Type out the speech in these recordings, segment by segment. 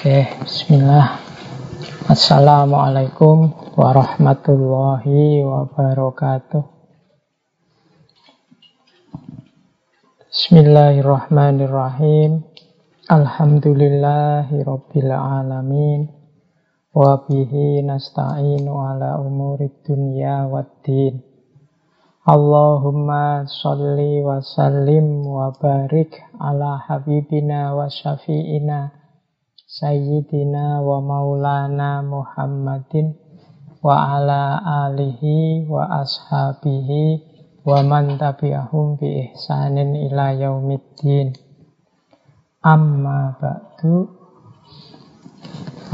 Oke, bismillah. Assalamualaikum warahmatullahi wabarakatuh. Bismillahirrahmanirrahim. Alhamdulillahi rabbil alamin. Wa bihi nasta'inu ala umuri dunya waddin. Allahumma salli wa sallim wa barik ala habibina wa syafi'ina Sayyidina wa maulana Muhammadin wa ala alihi wa ashabihi wa man tabi'ahum bi ihsanin ila yaumiddin. Amma ba'du.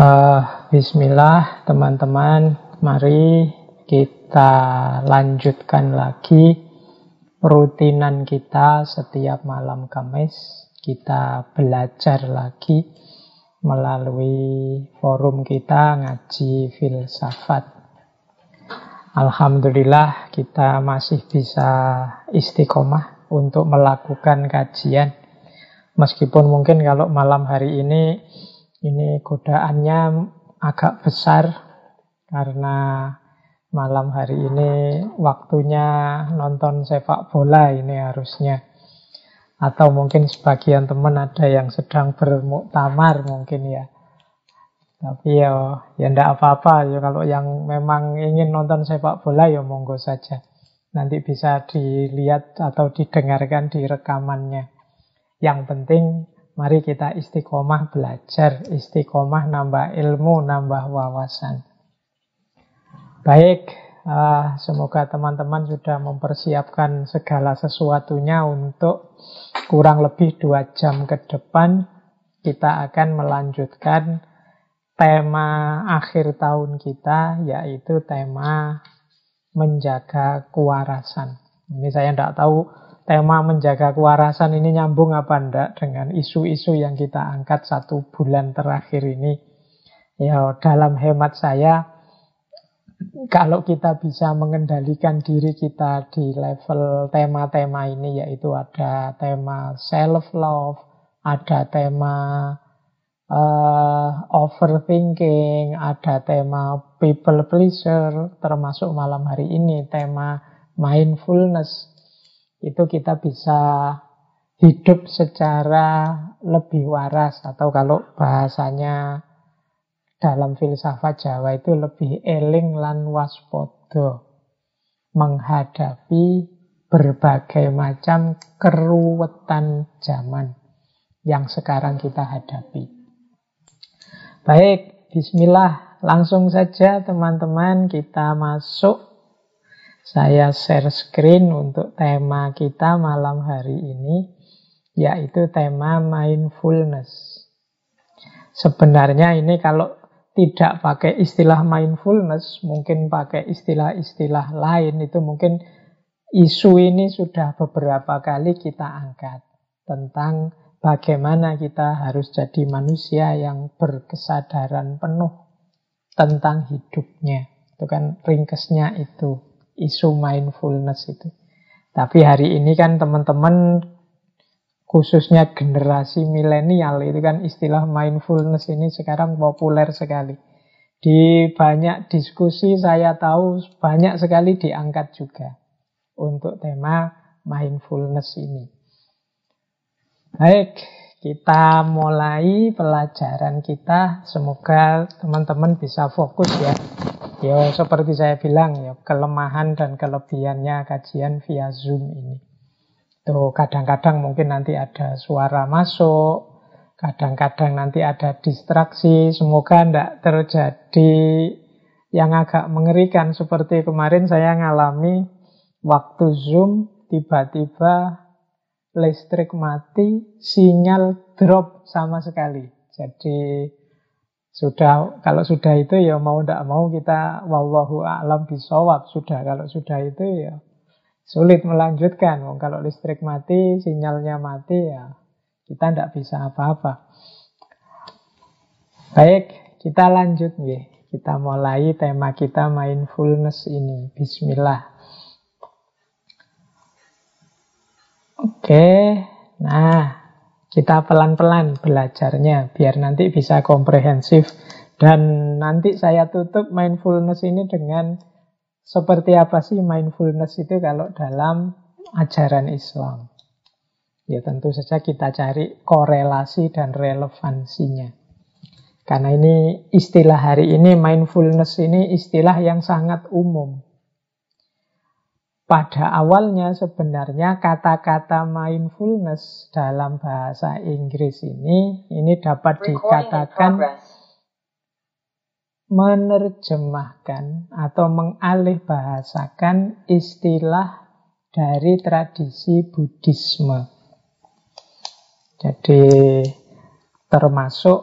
Uh, Bismillah teman-teman, mari kita lanjutkan lagi rutinan kita setiap malam Kamis. Kita belajar lagi melalui forum kita ngaji filsafat. Alhamdulillah kita masih bisa istiqomah untuk melakukan kajian. Meskipun mungkin kalau malam hari ini ini godaannya agak besar karena malam hari ini waktunya nonton sepak bola ini harusnya. Atau mungkin sebagian teman ada yang sedang bermuktamar mungkin ya. Tapi ya, ya ndak apa-apa. Ya, kalau yang memang ingin nonton sepak bola ya monggo saja. Nanti bisa dilihat atau didengarkan di rekamannya. Yang penting mari kita istiqomah belajar, istiqomah nambah ilmu, nambah wawasan. Baik, Uh, semoga teman-teman sudah mempersiapkan segala sesuatunya untuk kurang lebih dua jam ke depan kita akan melanjutkan tema akhir tahun kita yaitu tema menjaga kewarasan. Ini saya tidak tahu tema menjaga kewarasan ini nyambung apa enggak dengan isu-isu yang kita angkat satu bulan terakhir ini. Ya dalam hemat saya kalau kita bisa mengendalikan diri kita di level tema-tema ini yaitu ada tema self love, ada tema uh, overthinking, ada tema people pleaser, termasuk malam hari ini tema mindfulness. Itu kita bisa hidup secara lebih waras atau kalau bahasanya dalam filsafat Jawa itu lebih eling lan waspodo menghadapi berbagai macam keruwetan zaman yang sekarang kita hadapi. Baik, bismillah, langsung saja teman-teman kita masuk. Saya share screen untuk tema kita malam hari ini, yaitu tema mindfulness. Sebenarnya ini kalau tidak pakai istilah mindfulness, mungkin pakai istilah-istilah lain, itu mungkin isu ini sudah beberapa kali kita angkat tentang bagaimana kita harus jadi manusia yang berkesadaran penuh tentang hidupnya. Itu kan ringkesnya itu, isu mindfulness itu. Tapi hari ini kan teman-teman khususnya generasi milenial itu kan istilah mindfulness ini sekarang populer sekali. Di banyak diskusi saya tahu banyak sekali diangkat juga untuk tema mindfulness ini. Baik, kita mulai pelajaran kita. Semoga teman-teman bisa fokus ya. Ya seperti saya bilang ya, kelemahan dan kelebihannya kajian via Zoom ini. Tuh, kadang-kadang mungkin nanti ada suara masuk, kadang-kadang nanti ada distraksi. Semoga tidak terjadi yang agak mengerikan seperti kemarin saya ngalami waktu Zoom tiba-tiba listrik mati, sinyal drop sama sekali. Jadi sudah kalau sudah itu ya mau tidak mau kita wallahu a'lam bisawab sudah kalau sudah itu ya sulit melanjutkan. Kalau listrik mati, sinyalnya mati, ya kita tidak bisa apa-apa. Baik, kita lanjut nih. Kita mulai tema kita mindfulness ini. Bismillah. Oke, nah Kita pelan-pelan belajarnya biar nanti bisa komprehensif. Dan nanti saya tutup mindfulness ini dengan seperti apa sih mindfulness itu kalau dalam ajaran Islam. Ya tentu saja kita cari korelasi dan relevansinya. Karena ini istilah hari ini, mindfulness ini istilah yang sangat umum. Pada awalnya sebenarnya kata-kata mindfulness dalam bahasa Inggris ini, ini dapat dikatakan menerjemahkan atau mengalih bahasakan istilah dari tradisi Buddhisme. Jadi termasuk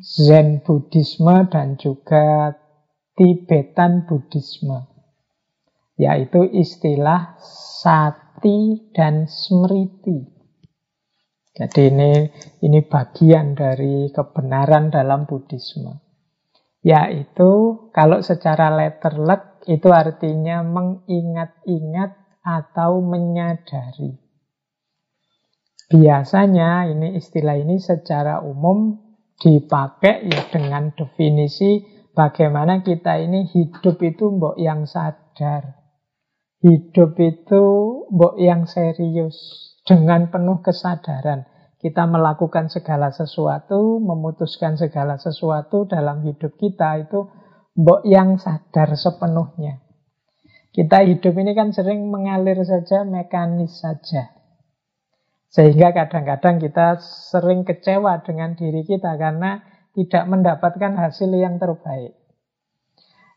Zen Buddhisme dan juga Tibetan Buddhisme yaitu istilah sati dan smriti. Jadi ini ini bagian dari kebenaran dalam Buddhisme. Yaitu kalau secara letterlek itu artinya mengingat-ingat atau menyadari. Biasanya ini istilah ini secara umum dipakai ya dengan definisi bagaimana kita ini hidup itu mbok yang sadar. Hidup itu mbok yang serius dengan penuh kesadaran. Kita melakukan segala sesuatu, memutuskan segala sesuatu dalam hidup kita itu mbok yang sadar sepenuhnya. Kita hidup ini kan sering mengalir saja, mekanis saja. Sehingga kadang-kadang kita sering kecewa dengan diri kita karena tidak mendapatkan hasil yang terbaik.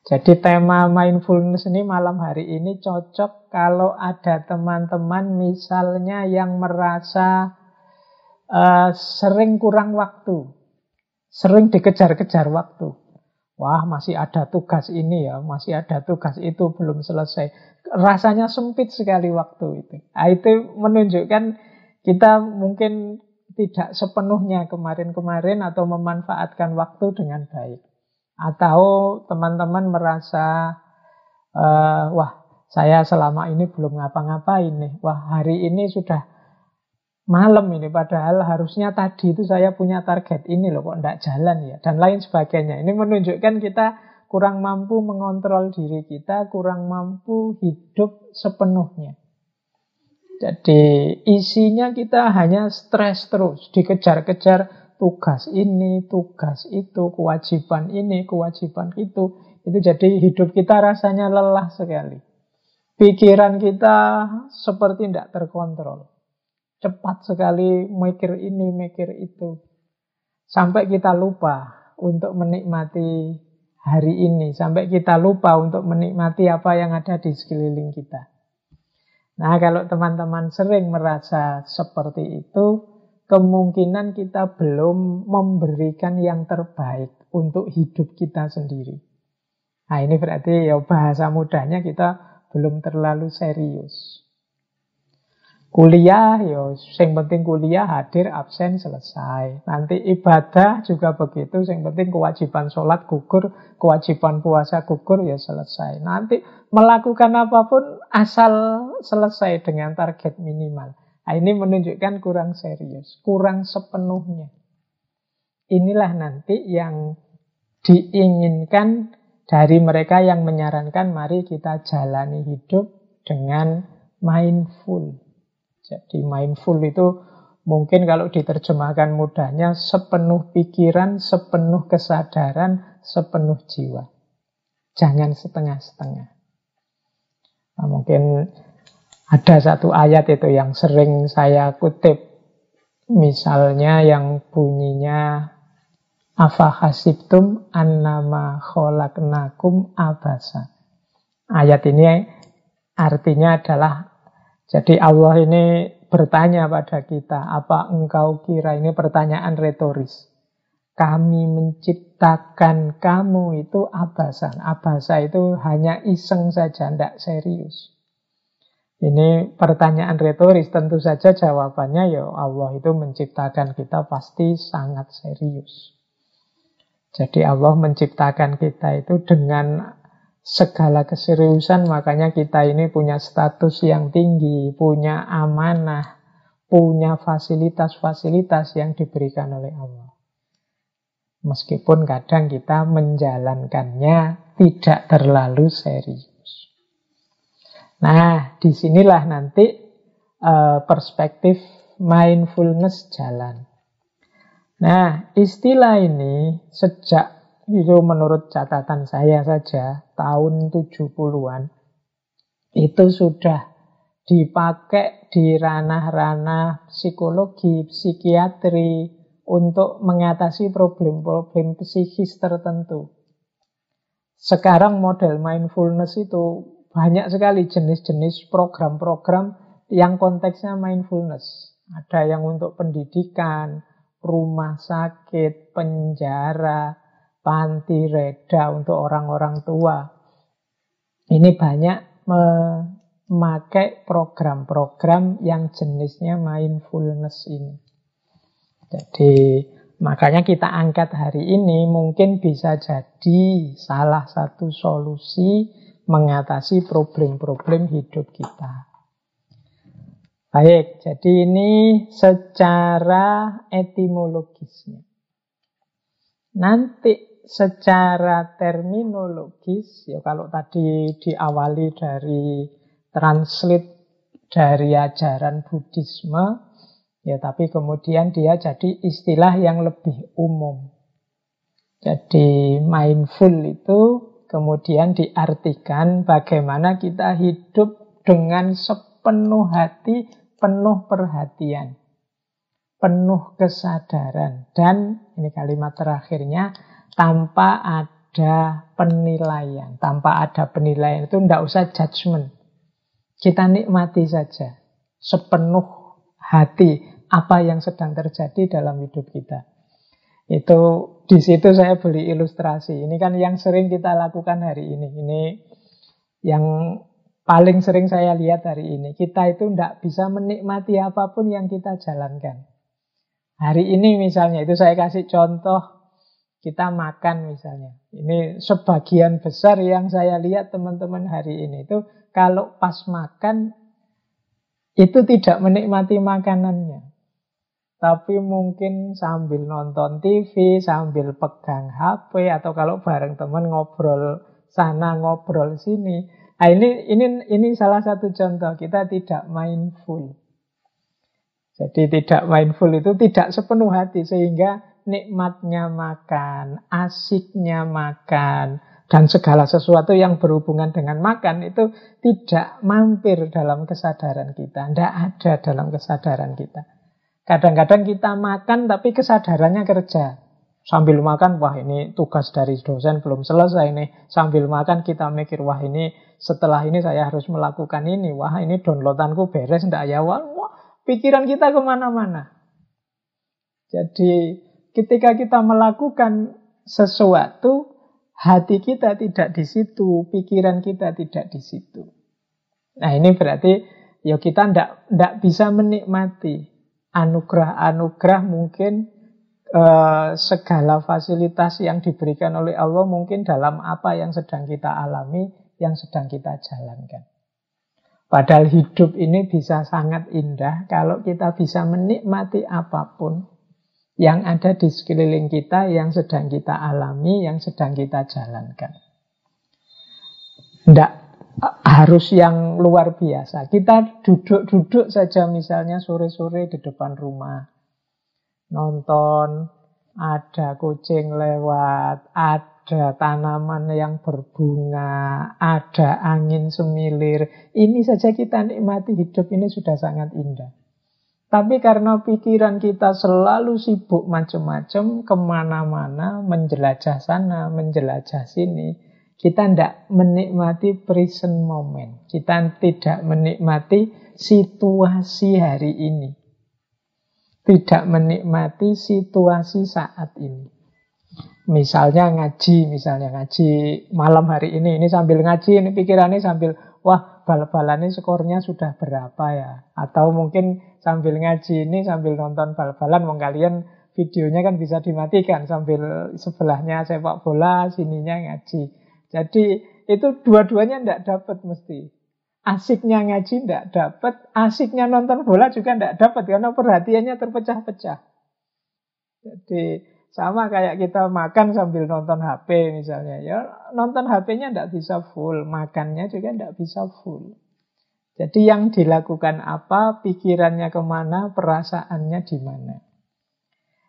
Jadi tema mindfulness ini malam hari ini cocok kalau ada teman-teman misalnya yang merasa uh, sering kurang waktu, sering dikejar-kejar waktu. Wah, masih ada tugas ini ya, masih ada tugas itu belum selesai. Rasanya sempit sekali waktu itu. Nah, itu menunjukkan kita mungkin tidak sepenuhnya kemarin-kemarin atau memanfaatkan waktu dengan baik. Atau teman-teman merasa, uh, wah saya selama ini belum ngapa-ngapain nih. Wah hari ini sudah malam ini. Padahal harusnya tadi itu saya punya target ini loh kok tidak jalan ya. Dan lain sebagainya. Ini menunjukkan kita kurang mampu mengontrol diri kita, kurang mampu hidup sepenuhnya. Jadi isinya kita hanya stres terus, dikejar-kejar tugas ini, tugas itu, kewajiban ini, kewajiban itu. Itu jadi hidup kita rasanya lelah sekali. Pikiran kita seperti tidak terkontrol. Cepat sekali mikir ini, mikir itu. Sampai kita lupa untuk menikmati hari ini. Sampai kita lupa untuk menikmati apa yang ada di sekeliling kita. Nah, kalau teman-teman sering merasa seperti itu, kemungkinan kita belum memberikan yang terbaik untuk hidup kita sendiri. Nah, ini berarti ya bahasa mudahnya kita belum terlalu serius. Kuliah, ya yang penting kuliah hadir, absen, selesai. Nanti ibadah juga begitu, yang penting kewajiban sholat gugur, kewajiban puasa gugur, ya selesai. Nanti melakukan apa pun asal selesai dengan target minimal. Nah, ini menunjukkan kurang serius, kurang sepenuhnya. Inilah nanti yang diinginkan dari mereka yang menyarankan mari kita jalani hidup dengan mindful jadi mindful itu mungkin kalau diterjemahkan mudahnya sepenuh pikiran, sepenuh kesadaran, sepenuh jiwa. Jangan setengah-setengah. Nah, mungkin ada satu ayat itu yang sering saya kutip. Misalnya yang bunyinya Afa hasibtum annama kholaknakum abasa. Ayat ini artinya adalah jadi Allah ini bertanya pada kita, apa engkau kira ini pertanyaan retoris. Kami menciptakan kamu itu abasan. Abasa itu hanya iseng saja, tidak serius. Ini pertanyaan retoris, tentu saja jawabannya ya Allah itu menciptakan kita pasti sangat serius. Jadi Allah menciptakan kita itu dengan segala keseriusan makanya kita ini punya status yang tinggi, punya amanah, punya fasilitas-fasilitas yang diberikan oleh Allah. Meskipun kadang kita menjalankannya tidak terlalu serius. Nah, di sinilah nanti uh, perspektif mindfulness jalan. Nah, istilah ini sejak itu menurut catatan saya saja tahun 70-an itu sudah dipakai di ranah-ranah psikologi, psikiatri, untuk mengatasi problem-problem psikis tertentu. Sekarang model mindfulness itu banyak sekali jenis-jenis program-program yang konteksnya mindfulness. Ada yang untuk pendidikan, rumah sakit, penjara, panti reda untuk orang-orang tua. Ini banyak memakai program-program yang jenisnya mindfulness ini. Jadi makanya kita angkat hari ini mungkin bisa jadi salah satu solusi mengatasi problem-problem hidup kita. Baik, jadi ini secara etimologisnya. Nanti secara terminologis, ya kalau tadi diawali dari translate dari ajaran Buddhisme, Ya, tapi kemudian dia jadi istilah yang lebih umum. Jadi mindful itu kemudian diartikan bagaimana kita hidup dengan sepenuh hati, penuh perhatian, penuh kesadaran. Dan ini kalimat terakhirnya, tanpa ada penilaian. Tanpa ada penilaian itu tidak usah judgment. Kita nikmati saja sepenuh hati apa yang sedang terjadi dalam hidup kita. Itu di situ saya beli ilustrasi. Ini kan yang sering kita lakukan hari ini. Ini yang paling sering saya lihat hari ini. Kita itu tidak bisa menikmati apa pun yang kita jalankan. Hari ini misalnya, itu saya kasih contoh kita makan misalnya. Ini sebagian besar yang saya lihat teman-teman hari ini itu kalau pas makan itu tidak menikmati makanannya. Tapi mungkin sambil nonton TV, sambil pegang HP, atau kalau bareng teman ngobrol sana, ngobrol sini. Nah, ini, ini, ini salah satu contoh, kita tidak mindful. Jadi tidak mindful itu tidak sepenuh hati, sehingga nikmatnya makan, asiknya makan, dan segala sesuatu yang berhubungan dengan makan itu tidak mampir dalam kesadaran kita, tidak ada dalam kesadaran kita. Kadang-kadang kita makan tapi kesadarannya kerja. Sambil makan, wah ini tugas dari dosen belum selesai nih. Sambil makan kita mikir, wah ini setelah ini saya harus melakukan ini. Wah ini downloadanku beres enggak ya? Wah pikiran kita ke mana-mana. Jadi ketika kita melakukan sesuatu, hati kita tidak di situ, pikiran kita tidak di situ. Nah ini berarti ya kita tidak bisa menikmati anugerah-anugerah mungkin eh, segala fasilitas yang diberikan oleh Allah mungkin dalam apa yang sedang kita alami, yang sedang kita jalankan. Padahal hidup ini bisa sangat indah kalau kita bisa menikmati apa pun yang ada di sekeliling kita, yang sedang kita alami, yang sedang kita jalankan. Tidak harus yang luar biasa. Kita duduk-duduk saja misalnya sore-sore di depan rumah. Nonton, ada kucing lewat, ada tanaman yang berbunga, ada angin semilir. Ini saja kita nikmati hidup ini sudah sangat indah. Tapi karena pikiran kita selalu sibuk macam-macam, ke mana-mana, menjelajah sana, menjelajah sini, kita tidak menikmati present moment. Kita tidak menikmati situasi hari ini. Tidak menikmati situasi saat ini. Misalnya ngaji, misalnya ngaji malam hari ini. Ini sambil ngaji, ini pikirannya sambil, wah bal-balan ini skornya sudah berapa ya. Atau mungkin sambil ngaji ini, sambil nonton bal-balan, mau kalian videonya kan bisa dimatikan sambil sebelahnya sepak bola, sininya ngaji. Jadi itu dua-duanya tidak dapat mesti. Asiknya ngaji tidak dapat, asiknya nonton bola juga tidak dapat karena perhatiannya terpecah-pecah. Jadi sama kayak kita makan sambil nonton HP misalnya. Ya nonton HP-nya tidak bisa full, makannya juga tidak bisa full. Jadi yang dilakukan apa, pikirannya ke mana, perasaannya di mana.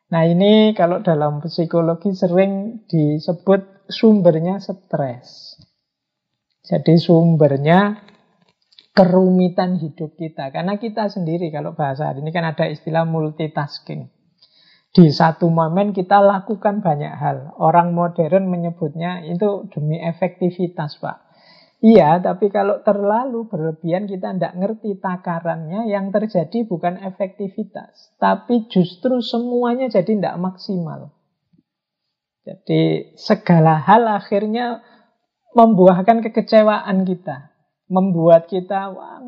Nah ini kalau dalam psikologi sering disebut sumbernya stres. Jadi sumbernya kerumitan hidup kita. Karena kita sendiri kalau bahasa hari ini kan ada istilah multitasking. Di satu momen kita lakukan banyak hal. Orang modern menyebutnya itu demi efektivitas, Pak. Iya, tapi kalau terlalu berlebihan kita tidak ngerti takarannya, yang terjadi bukan efektivitas, tapi justru semuanya jadi tidak maksimal. Jadi segala hal akhirnya membuahkan kekecewaan kita membuat kita wah,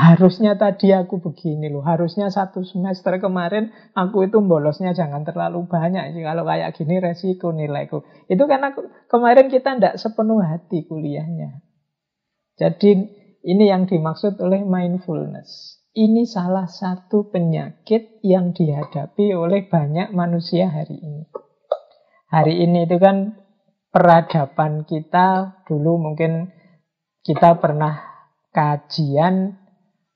harusnya tadi aku begini loh, harusnya satu semester kemarin aku itu bolosnya jangan terlalu banyak. Jadi kalau kayak gini resiko nilaiku. Itu karena kemarin kita tidak sepenuh hati kuliahnya. Jadi ini yang dimaksud oleh mindfulness. Ini salah satu penyakit yang dihadapi oleh banyak manusia hari ini. Hari ini itu kan peradaban kita dulu mungkin kita pernah kajian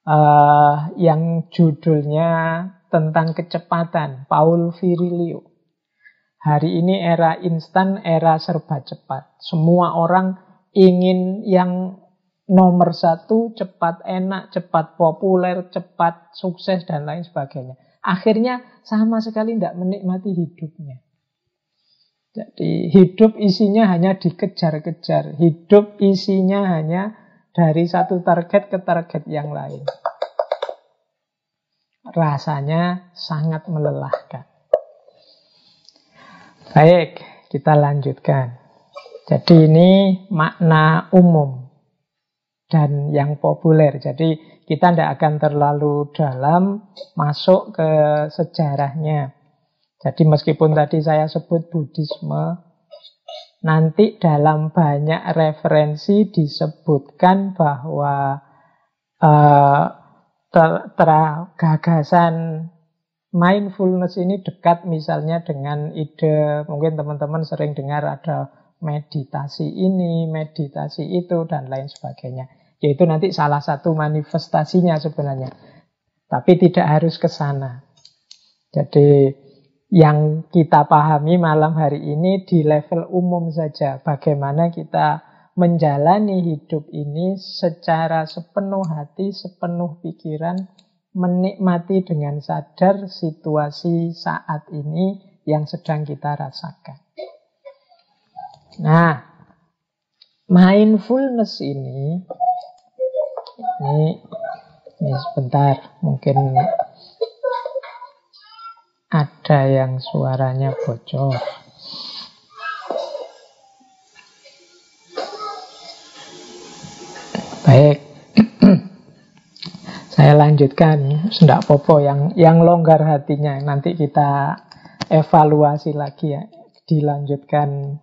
uh, yang judulnya tentang kecepatan, Paul Virilio. Hari ini era instan, era serba cepat. Semua orang ingin yang nomor satu, cepat enak, cepat populer, cepat sukses, dan lain sebagainya. Akhirnya sama sekali tidak menikmati hidupnya. Jadi hidup isinya hanya dikejar-kejar. Hidup isinya hanya dari satu target ke target yang lain. Rasanya sangat melelahkan. Baik, kita lanjutkan. Jadi ini makna umum dan yang populer. Jadi kita tidak akan terlalu dalam masuk ke sejarahnya. Jadi meskipun tadi saya sebut Buddhisme, nanti dalam banyak referensi disebutkan bahwa uh, ter, gagasan mindfulness ini dekat misalnya dengan ide, mungkin teman-teman sering dengar ada meditasi ini, meditasi itu, dan lain sebagainya. Yaitu nanti salah satu manifestasinya sebenarnya. Tapi tidak harus ke sana. Jadi yang kita pahami malam hari ini di level umum saja. Bagaimana kita menjalani hidup ini secara sepenuh hati, sepenuh pikiran, menikmati dengan sadar situasi saat ini yang sedang kita rasakan. Nah, mindfulness ini, ini, ini sebentar, mungkin ada yang suaranya bocor. Baik, saya lanjutkan. Tidak popo yang yang longgar hatinya. Nanti kita evaluasi lagi ya. Dilanjutkan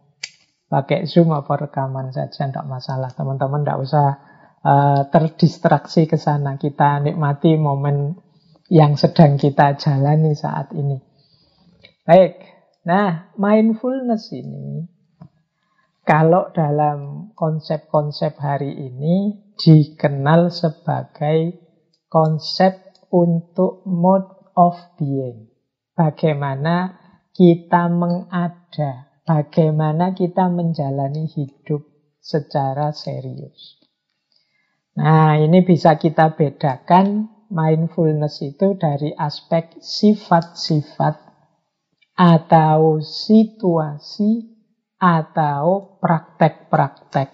pakai zoom apa rekaman saja, tidak masalah. Teman-teman tidak usah uh, terdistraksi ke sana. Kita nikmati momen yang sedang kita jalani saat ini. Baik, nah mindfulness ini kalau dalam konsep-konsep hari ini dikenal sebagai konsep untuk mode of being. Bagaimana kita mengada, bagaimana kita menjalani hidup secara serius. Nah, ini bisa kita bedakan mindfulness itu dari aspek sifat-sifat atau situasi atau praktek-praktek.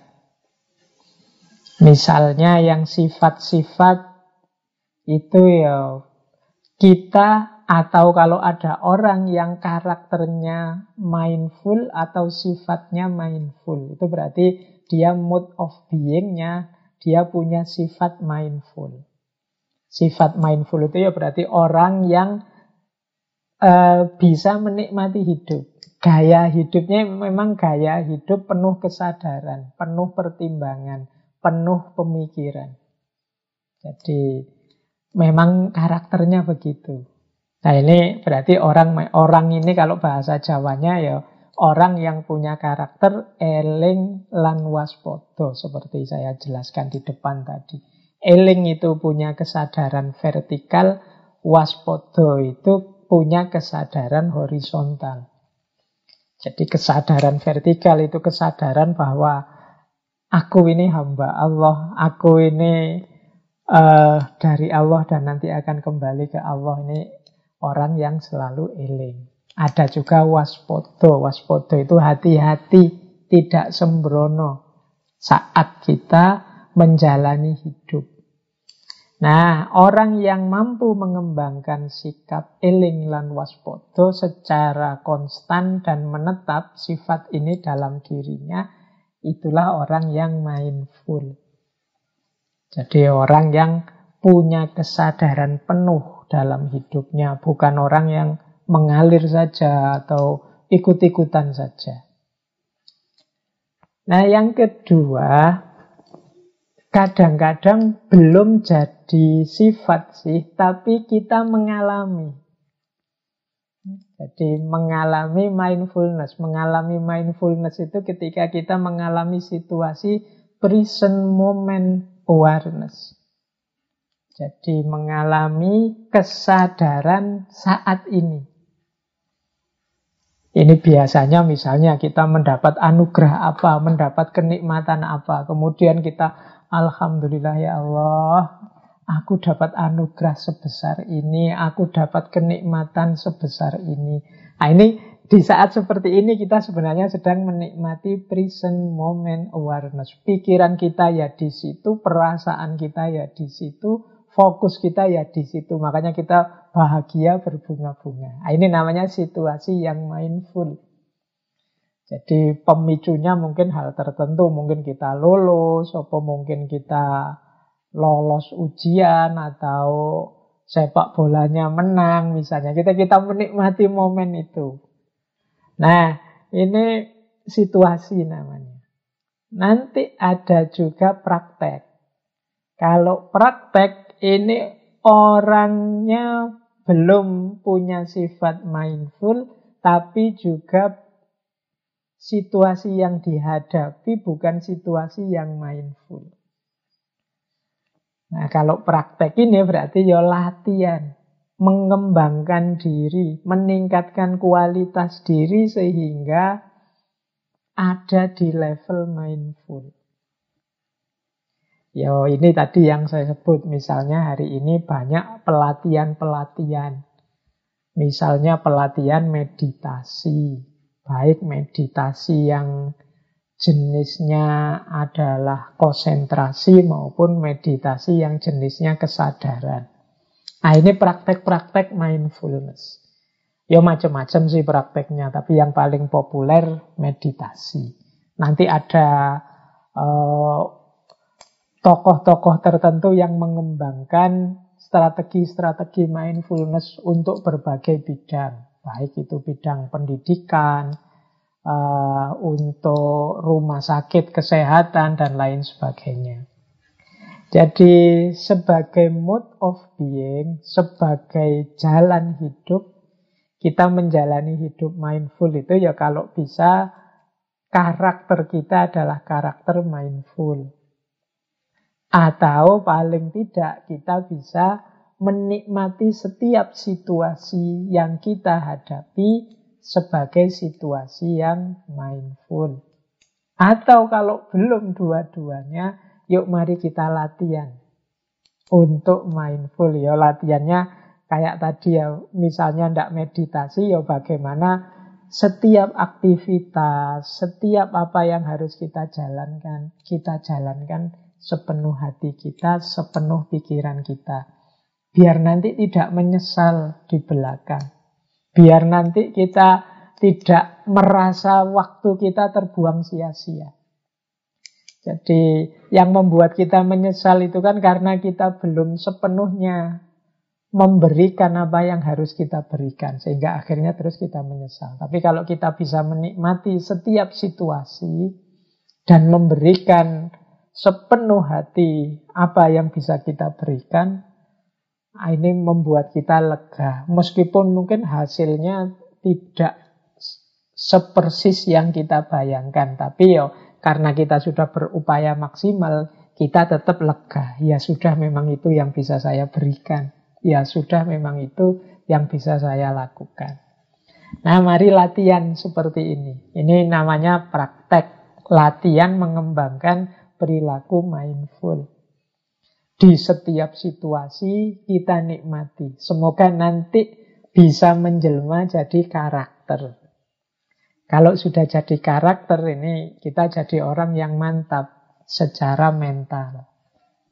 Misalnya yang sifat-sifat itu ya kita atau kalau ada orang yang karakternya mindful atau sifatnya mindful. Itu berarti dia mood of being-nya, dia punya sifat mindful. Sifat mindful itu ya berarti orang yang uh, bisa menikmati hidup. Gaya hidupnya memang gaya hidup penuh kesadaran, penuh pertimbangan, penuh pemikiran. Jadi memang karakternya begitu. Nah ini berarti orang orang ini kalau bahasa Jawanya ya orang yang punya karakter eling lan waspodo seperti saya jelaskan di depan tadi. Eling itu punya kesadaran vertikal, waspodo itu punya kesadaran horizontal. Jadi kesadaran vertikal itu kesadaran bahwa aku ini hamba Allah, aku ini uh, dari Allah dan nanti akan kembali ke Allah. Ini orang yang selalu eling. Ada juga waspodo. Waspodo itu hati-hati, tidak sembrono saat kita menjalani hidup. Nah, orang yang mampu mengembangkan sikap eling lan waspodo secara konstan dan menetap sifat ini dalam dirinya, itulah orang yang mindful. Jadi orang yang punya kesadaran penuh dalam hidupnya, bukan orang yang mengalir saja atau ikut-ikutan saja. Nah, yang kedua, kadang-kadang belum jadi sifat sih, tapi kita mengalami. Jadi mengalami mindfulness. Mengalami mindfulness itu ketika kita mengalami situasi present moment awareness. Jadi mengalami kesadaran saat ini. Ini biasanya misalnya kita mendapat anugerah apa, mendapat kenikmatan apa. Kemudian kita Alhamdulillah ya Allah, aku dapat anugerah sebesar ini, aku dapat kenikmatan sebesar ini. Nah ini di saat seperti ini kita sebenarnya sedang menikmati present moment awareness. Pikiran kita ya di situ, perasaan kita ya di situ, fokus kita ya di situ. Makanya kita bahagia berbunga-bunga. Nah, ini namanya situasi yang mindful. Jadi pemicunya mungkin hal tertentu, mungkin kita lulus, atau mungkin kita lolos ujian atau sepak bolanya menang misalnya. Kita kita menikmati momen itu. Nah, ini situasi namanya. Nanti ada juga praktek. Kalau praktek ini orangnya belum punya sifat mindful, tapi juga situasi yang dihadapi bukan situasi yang mindful. Nah, kalau praktek ini berarti ya latihan, mengembangkan diri, meningkatkan kualitas diri sehingga ada di level mindful. Yo, ini tadi yang saya sebut, misalnya hari ini banyak pelatihan-pelatihan. Misalnya pelatihan meditasi, baik meditasi yang jenisnya adalah konsentrasi maupun meditasi yang jenisnya kesadaran. Nah ini praktek-praktek mindfulness. Ya macam-macam sih prakteknya, tapi yang paling populer meditasi. Nanti ada tokoh tokoh-tokoh tertentu yang mengembangkan strategi-strategi mindfulness untuk berbagai bidang baik itu bidang pendidikan, uh, untuk rumah sakit, kesehatan, dan lain sebagainya. Jadi sebagai mode of being, sebagai jalan hidup, kita menjalani hidup mindful itu ya kalau bisa karakter kita adalah karakter mindful. Atau paling tidak kita bisa menikmati setiap situasi yang kita hadapi sebagai situasi yang mindful. Atau kalau belum dua-duanya, yuk mari kita latihan untuk mindful. Ya latihannya kayak tadi ya, misalnya ndak meditasi, ya bagaimana setiap aktivitas, setiap apa yang harus kita jalankan, kita jalankan sepenuh hati kita, sepenuh pikiran kita. Biar nanti tidak menyesal di belakang. Biar nanti kita tidak merasa waktu kita terbuang sia-sia. Jadi yang membuat kita menyesal itu kan karena kita belum sepenuhnya memberikan apa yang harus kita berikan. Sehingga akhirnya terus kita menyesal. Tapi kalau kita bisa menikmati setiap situasi dan memberikan sepenuh hati apa yang bisa kita berikan, ini membuat kita lega. Meskipun mungkin hasilnya tidak sepersis yang kita bayangkan. Tapi ya karena kita sudah berupaya maksimal, kita tetap lega. Ya sudah memang itu yang bisa saya berikan. Ya sudah memang itu yang bisa saya lakukan. Nah, mari latihan seperti ini. Ini namanya praktek. Latihan mengembangkan perilaku mindful. Di setiap situasi kita nikmati. Semoga nanti bisa menjelma jadi karakter. Kalau sudah jadi karakter ini kita jadi orang yang mantap secara mental.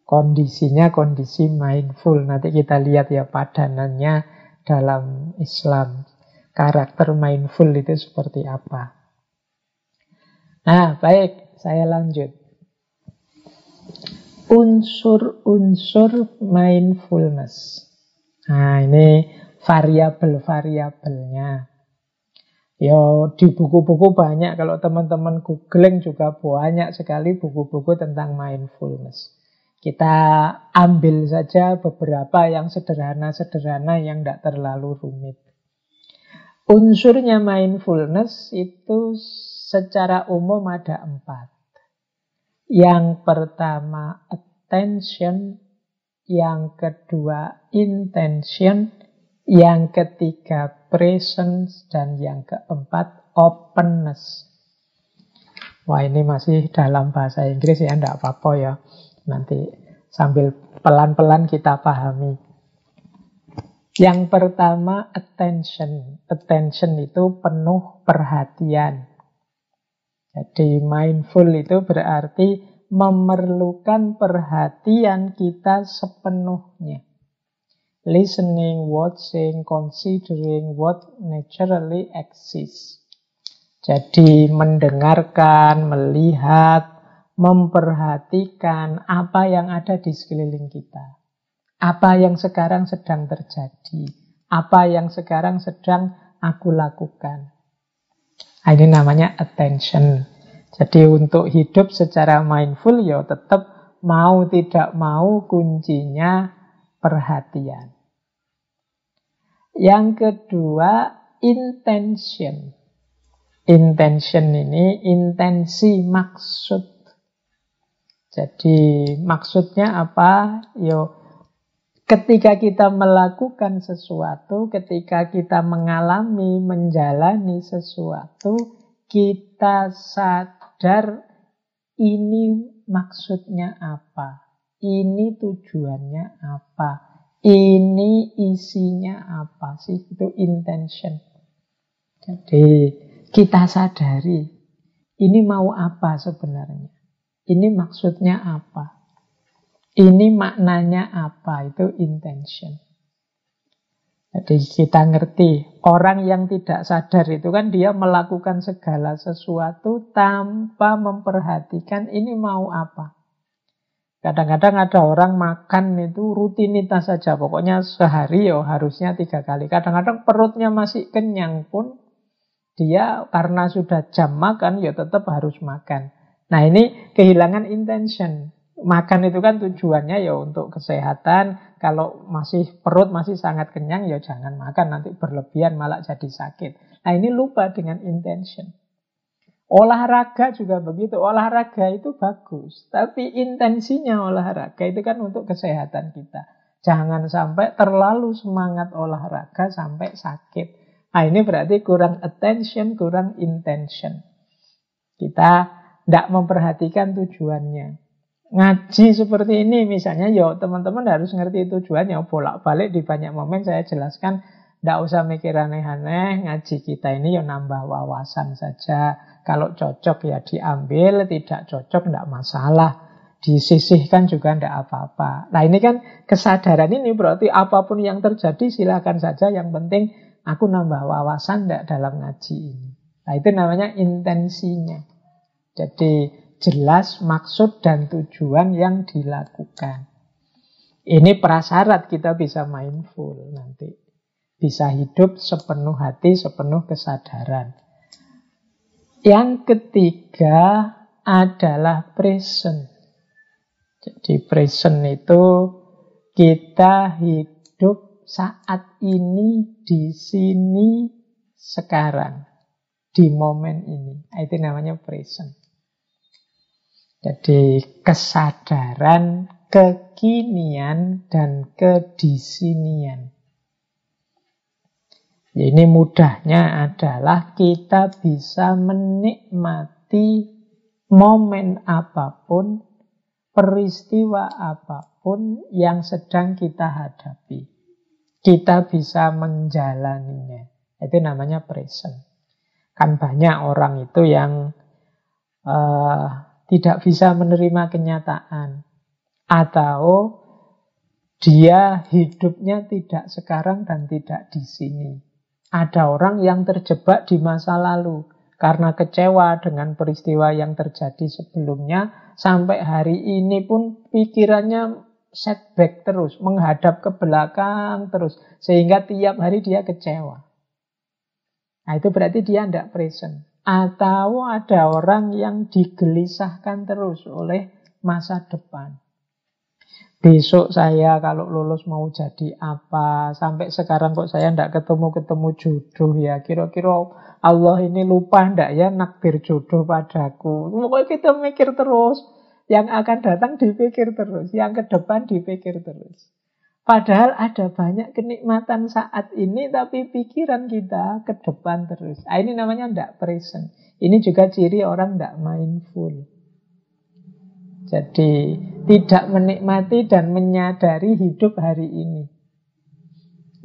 Kondisinya kondisi mindful. Nanti kita lihat ya padanannya dalam Islam. Karakter mindful itu seperti apa. Nah, baik, saya lanjut. Unsur-unsur mindfulness. Nah, ini variabel-variabelnya. Ya, di buku-buku banyak. Kalau teman-teman googling juga banyak sekali buku-buku tentang mindfulness. Kita ambil saja beberapa yang sederhana-sederhana yang tidak terlalu rumit. Unsurnya mindfulness itu secara umum ada empat. Yang pertama attention, yang kedua intention, yang ketiga presence, dan yang keempat openness. Wah ini masih dalam bahasa Inggris ya, tidak apa-apa ya. Nanti sambil pelan-pelan kita pahami. Yang pertama attention. Attention itu penuh perhatian. Jadi mindful itu berarti memerlukan perhatian kita sepenuhnya. Listening, watching, considering what naturally exists. Jadi mendengarkan, melihat, memperhatikan apa yang ada di sekeliling kita. Apa yang sekarang sedang terjadi. Apa yang sekarang sedang aku lakukan. Nah, ini namanya attention. Jadi untuk hidup secara mindful ya tetap mau tidak mau kuncinya perhatian. Yang kedua, intention. Intention ini intensi maksud jadi maksudnya apa? Yo ketika kita melakukan sesuatu, ketika kita mengalami, menjalani sesuatu, kita sadar ini maksudnya apa? Ini tujuannya apa? Ini isinya apa sih? Itu intention. Jadi kita sadari ini mau apa sebenarnya? Ini maksudnya apa? Ini maknanya apa? Itu intention. Jadi kita ngerti, orang yang tidak sadar itu kan dia melakukan segala sesuatu tanpa memperhatikan ini mau apa. Kadang-kadang ada orang makan itu rutinitas saja, pokoknya sehari ya harusnya tiga kali. Kadang-kadang perutnya masih kenyang pun dia karena sudah jam makan ya tetap harus makan. Nah ini kehilangan intention. Makan itu kan tujuannya ya untuk kesehatan. Kalau masih perut masih sangat kenyang ya jangan makan nanti berlebihan malah jadi sakit. Nah ini lupa dengan intention. Olahraga juga begitu. Olahraga itu bagus, tapi intensinya olahraga itu kan untuk kesehatan kita. Jangan sampai terlalu semangat olahraga sampai sakit. Nah ini berarti kurang attention, kurang intention. Kita tidak memperhatikan tujuannya. Ngaji seperti ini misalnya, ya teman-teman harus ngerti tujuannya. Bolak-balik di banyak momen saya jelaskan, tidak usah mikir aneh-aneh, ngaji kita ini ya nambah wawasan saja. Kalau cocok ya diambil, tidak cocok tidak masalah. Disisihkan juga tidak apa-apa. Nah ini kan kesadaran ini berarti apa pun yang terjadi silakan saja. Yang penting aku nambah wawasan tidak dalam ngaji ini. Nah itu namanya intensinya. Jadi jelas maksud dan tujuan yang dilakukan. Ini prasyarat kita bisa mindful nanti. Bisa hidup sepenuh hati, sepenuh kesadaran. Yang ketiga adalah present. Jadi present itu kita hidup saat ini, di sini, sekarang. Di momen ini. Itu namanya present. Jadi kesadaran, kekinian, dan kedisinian. Ini mudahnya adalah kita bisa menikmati momen apa pun, peristiwa apa pun yang sedang kita hadapi. Kita bisa menjalaninya. Itu namanya present. Kan banyak orang itu yang uh, tidak bisa menerima kenyataan. Atau dia hidupnya tidak sekarang dan tidak di sini. Ada orang yang terjebak di masa lalu karena kecewa dengan peristiwa yang terjadi sebelumnya, sampai hari ini pun pikirannya setback terus, menghadap ke belakang terus, sehingga tiap hari dia kecewa. Nah itu berarti dia tidak present. Atau ada orang yang digelisahkan terus oleh masa depan. Besok saya kalau lulus mau jadi apa? Sampai sekarang kok saya tidak ketemu-ketemu jodoh ya. Kira-kira Allah ini lupa ndak ya nakdir jodoh padaku. Pokoknya kita mikir terus. Yang akan datang dipikir terus. Yang ke depan dipikir terus. Padahal ada banyak kenikmatan saat ini, tapi pikiran kita ke depan terus. Nah, ini namanya ndak present. Ini juga ciri orang ndak mindful. Jadi tidak menikmati dan menyadari hidup hari ini.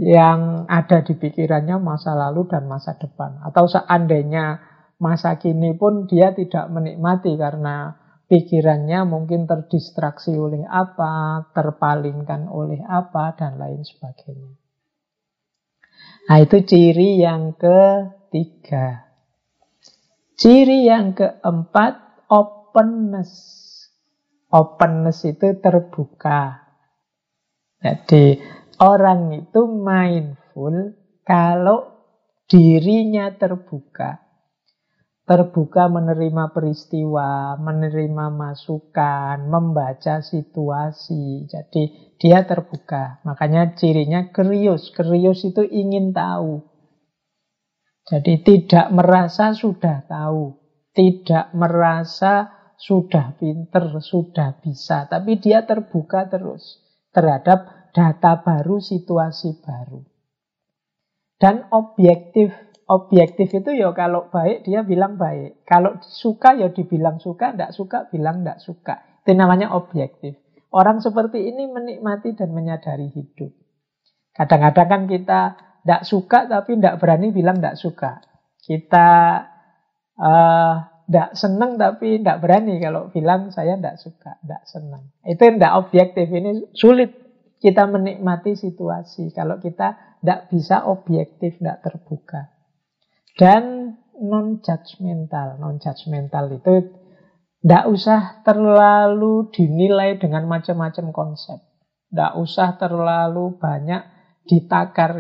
Yang ada di pikirannya masa lalu dan masa depan. Atau seandainya masa kini pun dia tidak menikmati karena pikirannya mungkin terdistraksi oleh apa, terpalingkan oleh apa, dan lain sebagainya. Nah itu ciri yang ketiga. Ciri yang keempat, openness. Openness itu terbuka. Jadi orang itu mindful kalau dirinya terbuka. Terbuka menerima peristiwa, menerima masukan, membaca situasi. Jadi dia terbuka. Makanya cirinya kerius. Kerius itu ingin tahu. Jadi tidak merasa sudah tahu. Tidak merasa sudah pinter, sudah bisa, tapi dia terbuka terus terhadap data baru, situasi baru. Dan objektif, objektif itu ya kalau baik dia bilang baik. Kalau suka ya dibilang suka, tidak suka bilang tidak suka. Itu namanya objektif. Orang seperti ini menikmati dan menyadari hidup. Kadang-kadang kan kita tidak suka tapi tidak berani bilang tidak suka. Kita uh, tidak senang tapi tidak berani kalau bilang saya tidak suka, tidak senang. Itu tidak objektif. Ini sulit kita menikmati situasi kalau kita tidak bisa objektif, tidak terbuka. Dan non-judgmental. Non-judgmental itu tidak usah terlalu dinilai dengan macam-macam konsep. Tidak usah terlalu banyak ditakar.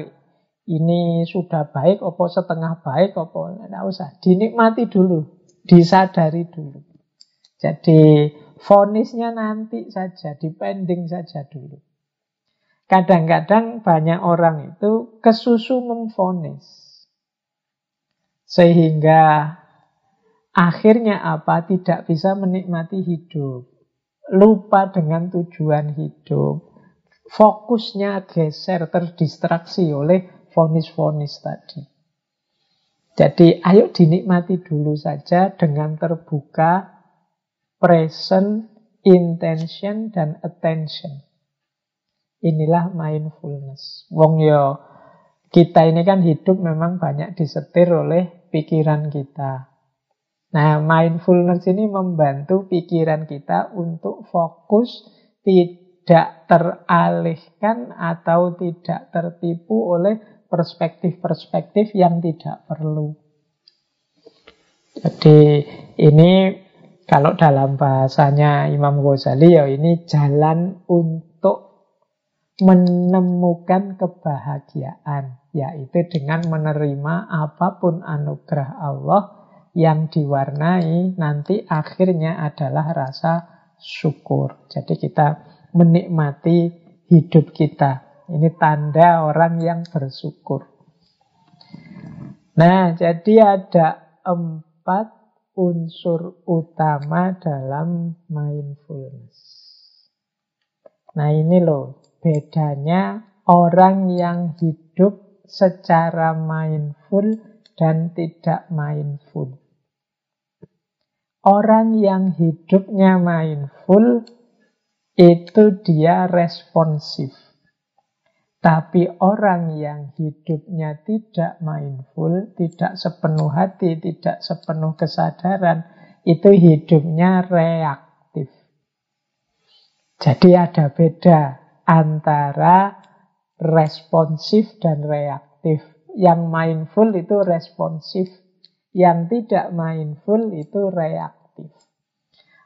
Ini sudah baik, opo setengah baik, opo tidak usah. Dinikmati dulu disadari dulu. Jadi fonisnya nanti saja, dipending saja dulu. Kadang-kadang banyak orang itu kesusu memfonis. Sehingga akhirnya apa? Tidak bisa menikmati hidup. Lupa dengan tujuan hidup. Fokusnya geser, terdistraksi oleh fonis-fonis tadi. Jadi ayo dinikmati dulu saja dengan terbuka, present, intention, dan attention. Inilah mindfulness. Wong yo, kita ini kan hidup memang banyak disetir oleh pikiran kita. Nah, mindfulness ini membantu pikiran kita untuk fokus, tidak teralihkan atau tidak tertipu oleh perspektif-perspektif yang tidak perlu. Jadi ini kalau dalam bahasanya Imam Ghazali ya ini jalan untuk menemukan kebahagiaan yaitu dengan menerima apa pun anugerah Allah yang diwarnai nanti akhirnya adalah rasa syukur. Jadi kita menikmati hidup kita. Ini tanda orang yang bersyukur. Nah, jadi ada empat unsur utama dalam mindfulness. Nah, ini loh bedanya orang yang hidup secara mindful dan tidak mindful. Orang yang hidupnya mindful itu dia responsif. Tapi orang yang hidupnya tidak mindful, tidak sepenuh hati, tidak sepenuh kesadaran, itu hidupnya reaktif. Jadi ada beda antara responsif dan reaktif. Yang mindful itu responsif, yang tidak mindful itu reaktif.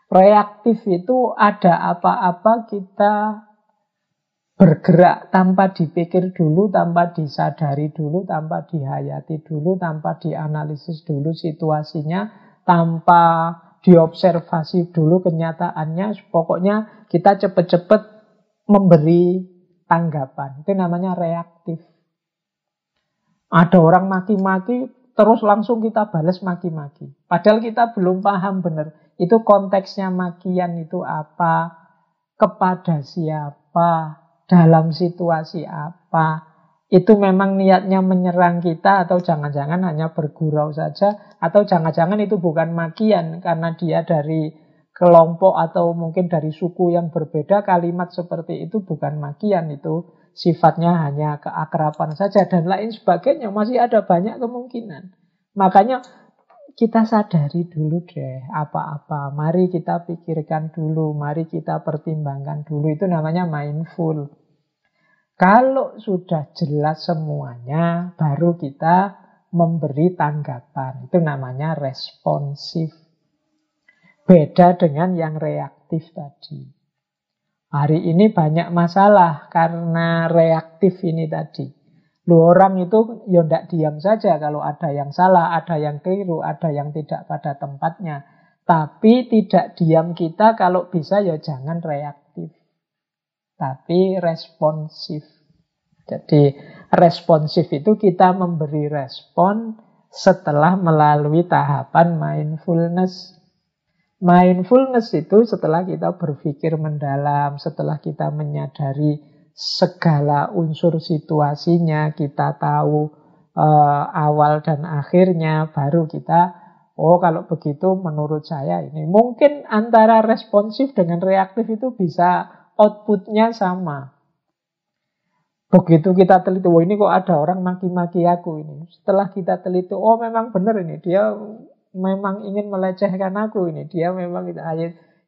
Reaktif itu ada apa-apa kita bergerak tanpa dipikir dulu, tanpa disadari dulu, tanpa dihayati dulu, tanpa dianalisis dulu situasinya, tanpa diobservasi dulu kenyataannya. Pokoknya kita cepat-cepat memberi tanggapan. Itu namanya reaktif. Ada orang maki-maki, terus langsung kita balas maki-maki. Padahal kita belum paham benar. Itu konteksnya makian itu apa, kepada siapa, dalam situasi apa, itu memang niatnya menyerang kita atau jangan-jangan hanya bergurau saja atau jangan-jangan itu bukan makian karena dia dari kelompok atau mungkin dari suku yang berbeda kalimat seperti itu bukan makian itu sifatnya hanya keakraban saja dan lain sebagainya masih ada banyak kemungkinan makanya kita sadari dulu deh apa-apa. Mari kita pikirkan dulu, mari kita pertimbangkan dulu. Itu namanya mindful. Kalau sudah jelas semuanya, baru kita memberi tanggapan. Itu namanya responsif. Beda dengan yang reaktif tadi. Hari ini banyak masalah karena reaktif ini tadi. Lu orang itu ya tidak diam saja kalau ada yang salah, ada yang keliru, ada yang tidak pada tempatnya. Tapi tidak diam kita kalau bisa ya jangan reaktif. Tapi responsif. Jadi responsif itu kita memberi respon setelah melalui tahapan mindfulness. Mindfulness itu setelah kita berpikir mendalam, setelah kita menyadari segala unsur situasinya, kita tahu uh, awal dan akhirnya, baru kita, oh kalau begitu menurut saya ini. Mungkin antara responsif dengan reaktif itu bisa outputnya sama. Begitu kita teliti, oh ini kok ada orang maki-maki aku ini. Setelah kita teliti, oh memang benar ini, dia memang ingin melecehkan aku ini. Dia memang itu,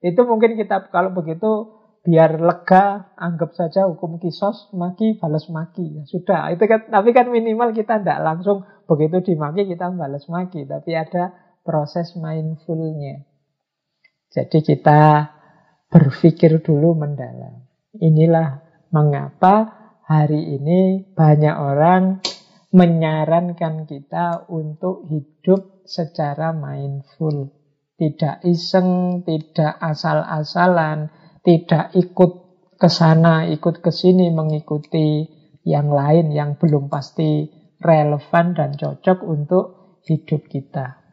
itu mungkin kita kalau begitu biar lega, anggap saja hukum kisos, maki balas maki. Ya sudah, itu kan tapi kan minimal kita tidak langsung begitu dimaki kita balas maki, tapi ada proses mindfulnya. Jadi kita berpikir dulu mendalam. Inilah mengapa hari ini banyak orang menyarankan kita untuk hidup secara mindful. Tidak iseng, tidak asal-asalan, tidak ikut ke sana, ikut ke sini mengikuti yang lain yang belum pasti relevan dan cocok untuk hidup kita.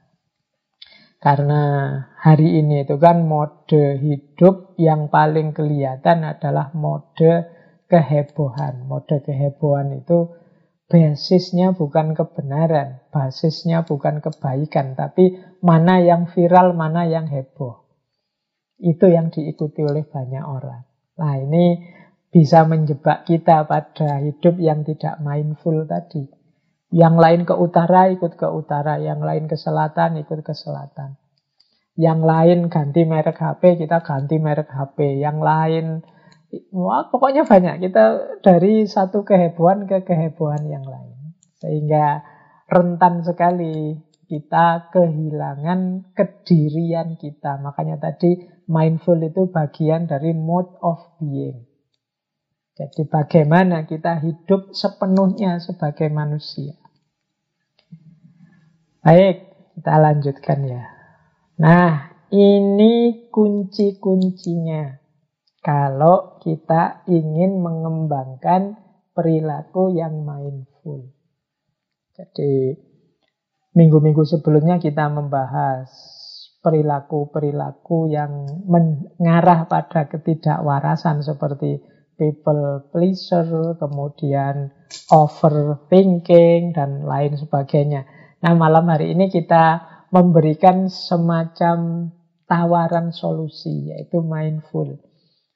Karena hari ini itu kan mode hidup yang paling kelihatan adalah mode kehebohan. Mode kehebohan itu basisnya bukan kebenaran, basisnya bukan kebaikan, tapi mana yang viral, mana yang heboh. Itu yang diikuti oleh banyak orang. Nah ini bisa menjebak kita pada hidup yang tidak mindful tadi. Yang lain ke utara ikut ke utara, yang lain ke selatan ikut ke selatan. Yang lain ganti merek HP, kita ganti merek HP. Yang lain, wah, pokoknya banyak. Kita dari satu kehebohan ke kehebohan yang lain. Sehingga rentan sekali kita kehilangan kedirian kita. Makanya tadi mindful itu bagian dari mode of being. Jadi bagaimana kita hidup sepenuhnya sebagai manusia. Baik, kita lanjutkan ya. Nah, ini kunci-kuncinya. Kalau kita ingin mengembangkan perilaku yang mindful. Jadi minggu-minggu sebelumnya kita membahas perilaku-perilaku yang mengarah pada ketidakwarasan seperti people pleaser, kemudian overthinking dan lain sebagainya. Nah, malam hari ini kita memberikan semacam tawaran solusi, yaitu mindful.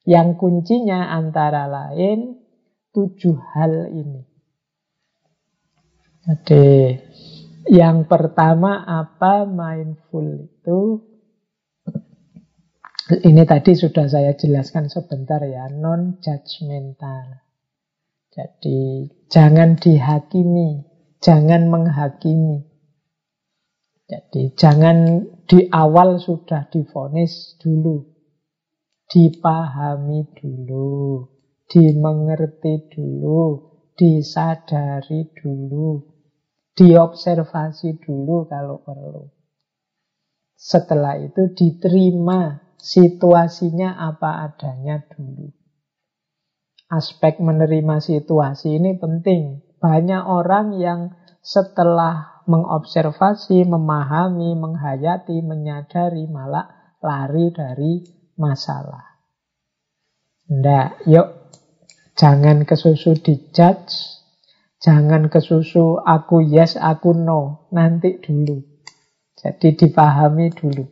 Yang kuncinya antara lain tujuh hal ini. Jadi, yang pertama apa mindful itu? Ini tadi sudah saya jelaskan sebentar ya, non-judgmental. Jadi, jangan dihakimi, jangan menghakimi. Jadi jangan di awal sudah difonis dulu. Dipahami dulu. Dimengerti dulu. Disadari dulu. Diobservasi dulu kalau perlu. Setelah itu diterima situasinya apa adanya dulu. Aspek menerima situasi ini penting. Banyak orang yang setelah mengobservasi, memahami, menghayati, menyadari, malah lari dari masalah. Ndak, yuk jangan kesusu dijudge, jangan kesusu aku yes, aku no, nanti dulu. Jadi dipahami dulu.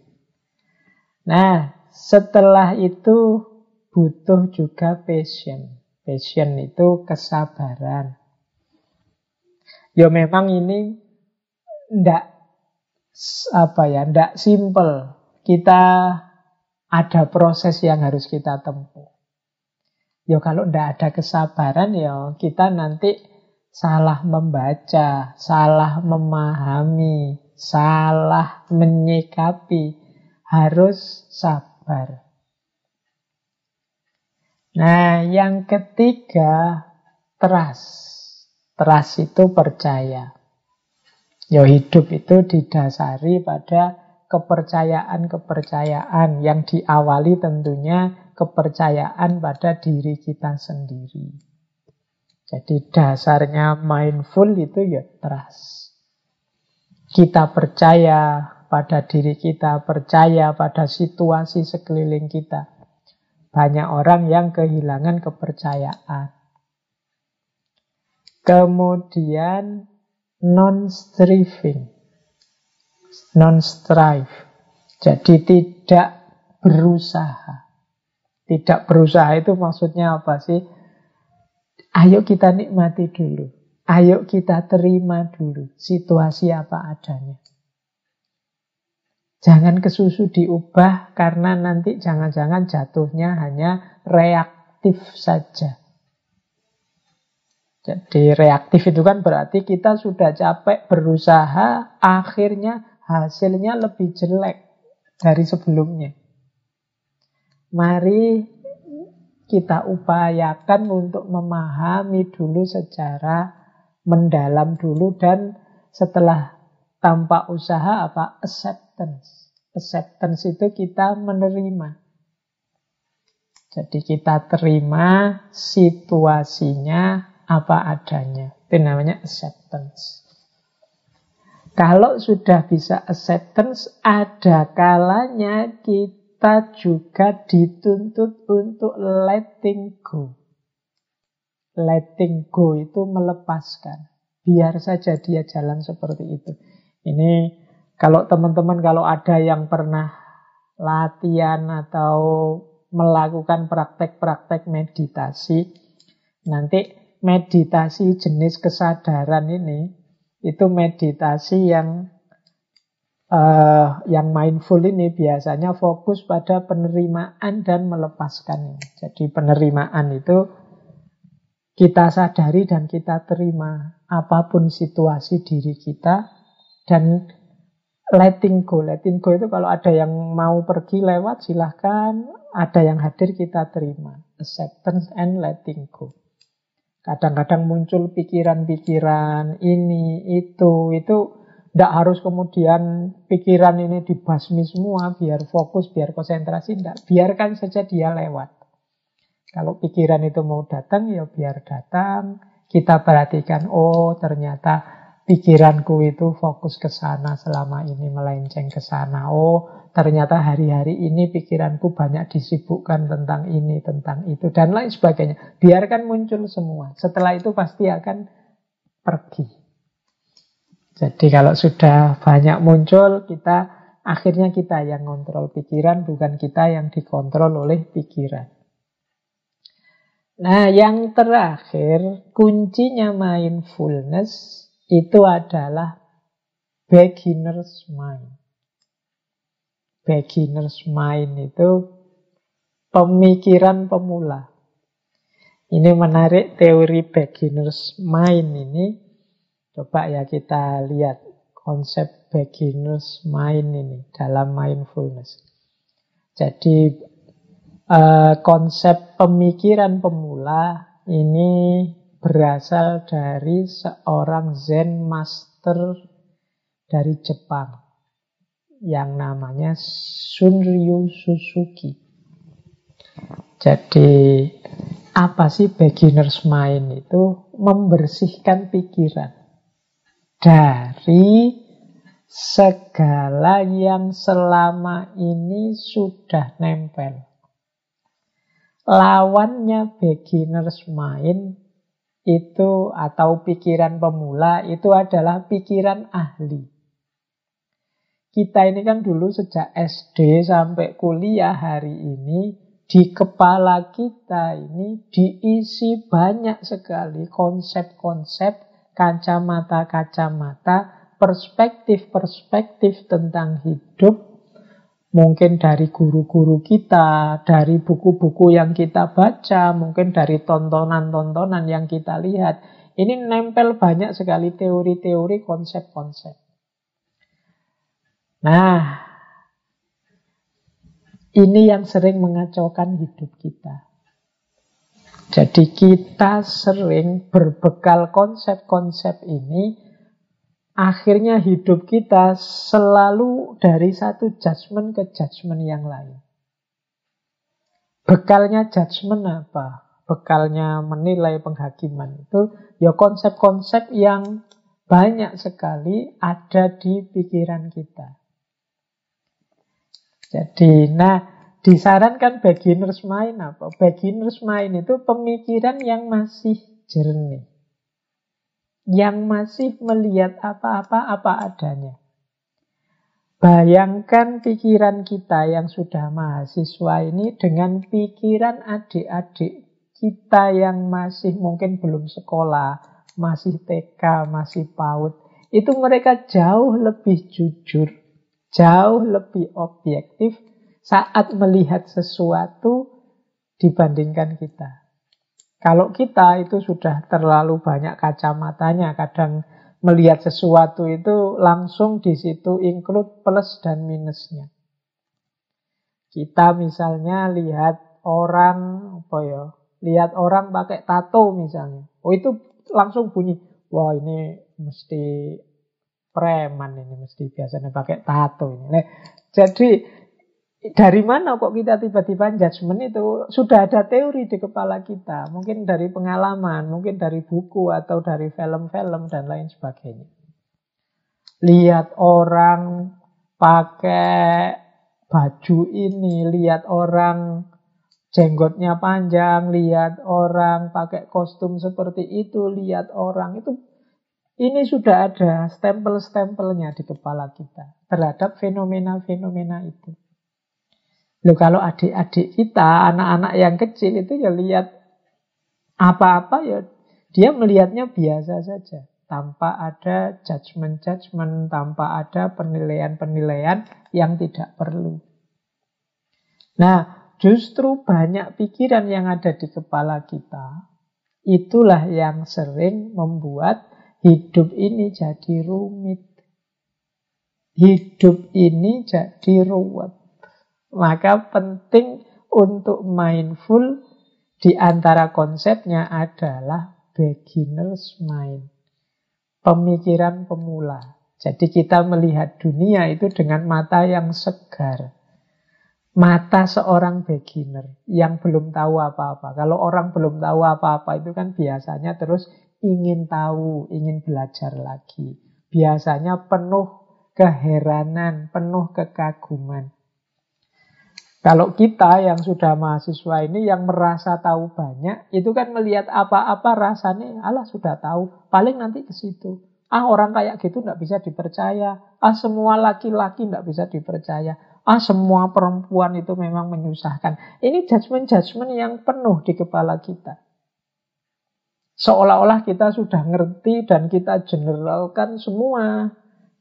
Nah, setelah itu butuh juga passion. Passion itu kesabaran. Ya memang ini ndak apa ya, ndak simple. Kita ada proses yang harus kita tempuh. Ya kalau ndak ada kesabaran ya kita nanti salah membaca, salah memahami, salah menyikapi. Harus sabar. Nah, yang ketiga, trust. Trust itu percaya. Ya hidup itu didasari pada kepercayaan-kepercayaan yang diawali tentunya kepercayaan pada diri kita sendiri. Jadi dasarnya mindful itu ya trust. Kita percaya pada diri kita, percaya pada situasi sekeliling kita. Banyak orang yang kehilangan kepercayaan. Kemudian non-striving, non-strive. Jadi tidak berusaha. Tidak berusaha itu maksudnya apa sih? Ayo kita nikmati dulu. Ayo kita terima dulu situasi apa adanya. Jangan kesusu diubah karena nanti jangan-jangan jatuhnya hanya reaktif saja. Jadi reaktif itu kan berarti kita sudah capek berusaha, akhirnya hasilnya lebih jelek dari sebelumnya. Mari kita upayakan untuk memahami dulu secara mendalam dulu dan setelah tanpa usaha apa acceptance. Acceptance itu kita menerima. Jadi kita terima situasinya apa adanya. Itu namanya acceptance. Kalau sudah bisa acceptance, ada kalanya kita juga dituntut untuk letting go. Letting go itu melepaskan. Biar saja dia jalan seperti itu. Ini kalau teman-teman kalau ada yang pernah latihan atau melakukan praktek-praktek meditasi, nanti meditasi jenis kesadaran ini itu meditasi yang uh, yang mindful ini biasanya fokus pada penerimaan dan melepaskan. Jadi penerimaan itu kita sadari dan kita terima apa pun situasi diri kita dan letting go. Letting go itu kalau ada yang mau pergi lewat silahkan, ada yang hadir kita terima. Acceptance and letting go. Kadang-kadang muncul pikiran-pikiran ini, itu, itu Tidak harus kemudian pikiran ini dibasmi semua biar fokus, biar konsentrasi. Tidak, biarkan saja dia lewat. Kalau pikiran itu mau datang, ya biar datang. Kita perhatikan, oh ternyata pikiranku itu fokus ke sana selama ini melenceng ke sana. Oh, ternyata hari-hari ini pikiranku banyak disibukkan tentang ini, tentang itu, dan lain sebagainya. Biarkan muncul semua. Setelah itu pasti akan pergi. Jadi kalau sudah banyak muncul, kita akhirnya kita yang kontrol pikiran, bukan kita yang dikontrol oleh pikiran. Nah, yang terakhir, kuncinya mindfulness itu adalah beginner's mind. Beginner's mind itu pemikiran pemula. Ini menarik teori beginner's mind ini Coba ya kita lihat konsep beginner's mind ini dalam mindfulness. Jadi uh, konsep pemikiran pemula ini berasal dari seorang Zen master dari Jepang yang namanya Sunryu Suzuki. Jadi apa sih beginner's mind itu? Membersihkan pikiran dari segala yang selama ini sudah nempel. Lawannya beginner's mind itu atau pikiran pemula itu adalah pikiran ahli. Kita ini kan dulu sejak SD sampai kuliah hari ini di kepala kita ini diisi banyak sekali konsep-konsep kacamata-kacamata, perspektif-perspektif tentang hidup, mungkin dari guru-guru kita, dari buku-buku yang kita baca, mungkin dari tontonan-tontonan yang kita lihat. Ini nempel banyak sekali teori-teori, konsep-konsep. Nah, ini yang sering mengacaukan hidup kita. Jadi kita sering berbekal konsep-konsep ini, akhirnya hidup kita selalu dari satu judgement ke judgement yang lain. Bekalnya judgement apa? Bekalnya menilai penghakiman itu ya konsep-konsep yang banyak sekali ada di pikiran kita. Jadi, nah Disarankan beginner's mind apa? Beginner's mind itu pemikiran yang masih jernih. Yang masih melihat apa-apa apa adanya. Bayangkan pikiran kita yang sudah mahasiswa ini dengan pikiran adik-adik kita yang masih mungkin belum sekolah, masih TK, masih PAUD. Itu mereka jauh lebih jujur, jauh lebih objektif, saat melihat sesuatu dibandingkan kita. Kalau kita itu sudah terlalu banyak kacamatanya, kadang melihat sesuatu itu langsung di situ include plus dan minusnya. Kita misalnya lihat orang apa ya, lihat orang pakai tato misalnya. Oh itu langsung bunyi, wah ini mesti preman ini mesti biasanya pakai tato ini. Nah, jadi dari mana kok kita tiba-tiba judgment itu? Sudah ada teori di kepala kita. Mungkin dari pengalaman, mungkin dari buku atau dari film-film dan lain sebagainya. Lihat orang pakai baju ini, lihat orang jenggotnya panjang, lihat orang pakai kostum seperti itu, lihat orang itu ini sudah ada stempel-stempelnya di kepala kita terhadap fenomena-fenomena itu. Loh kalau adik-adik kita, anak-anak yang kecil itu ya lihat apa-apa ya dia melihatnya biasa saja. Tanpa ada judgement-judgement, tanpa ada penilaian-penilaian yang tidak perlu. Nah, justru banyak pikiran yang ada di kepala kita, itulah yang sering membuat hidup ini jadi rumit. Hidup ini jadi ruwet. Maka penting untuk mindful di antara konsepnya adalah beginner's mind. Pemikiran pemula. Jadi kita melihat dunia itu dengan mata yang segar. Mata seorang beginner yang belum tahu apa-apa. Kalau orang belum tahu apa-apa itu kan biasanya terus ingin tahu, ingin belajar lagi. Biasanya penuh keheranan, penuh kekaguman. Kalau kita yang sudah mahasiswa ini yang merasa tahu banyak, itu kan melihat apa-apa rasanya, Allah sudah tahu, paling nanti ke situ. Ah orang kayak gitu tidak bisa dipercaya. Ah semua laki-laki tidak bisa dipercaya. Ah semua perempuan itu memang menyusahkan. Ini judgement-judgement yang penuh di kepala kita. Seolah-olah kita sudah ngerti dan kita generalkan semua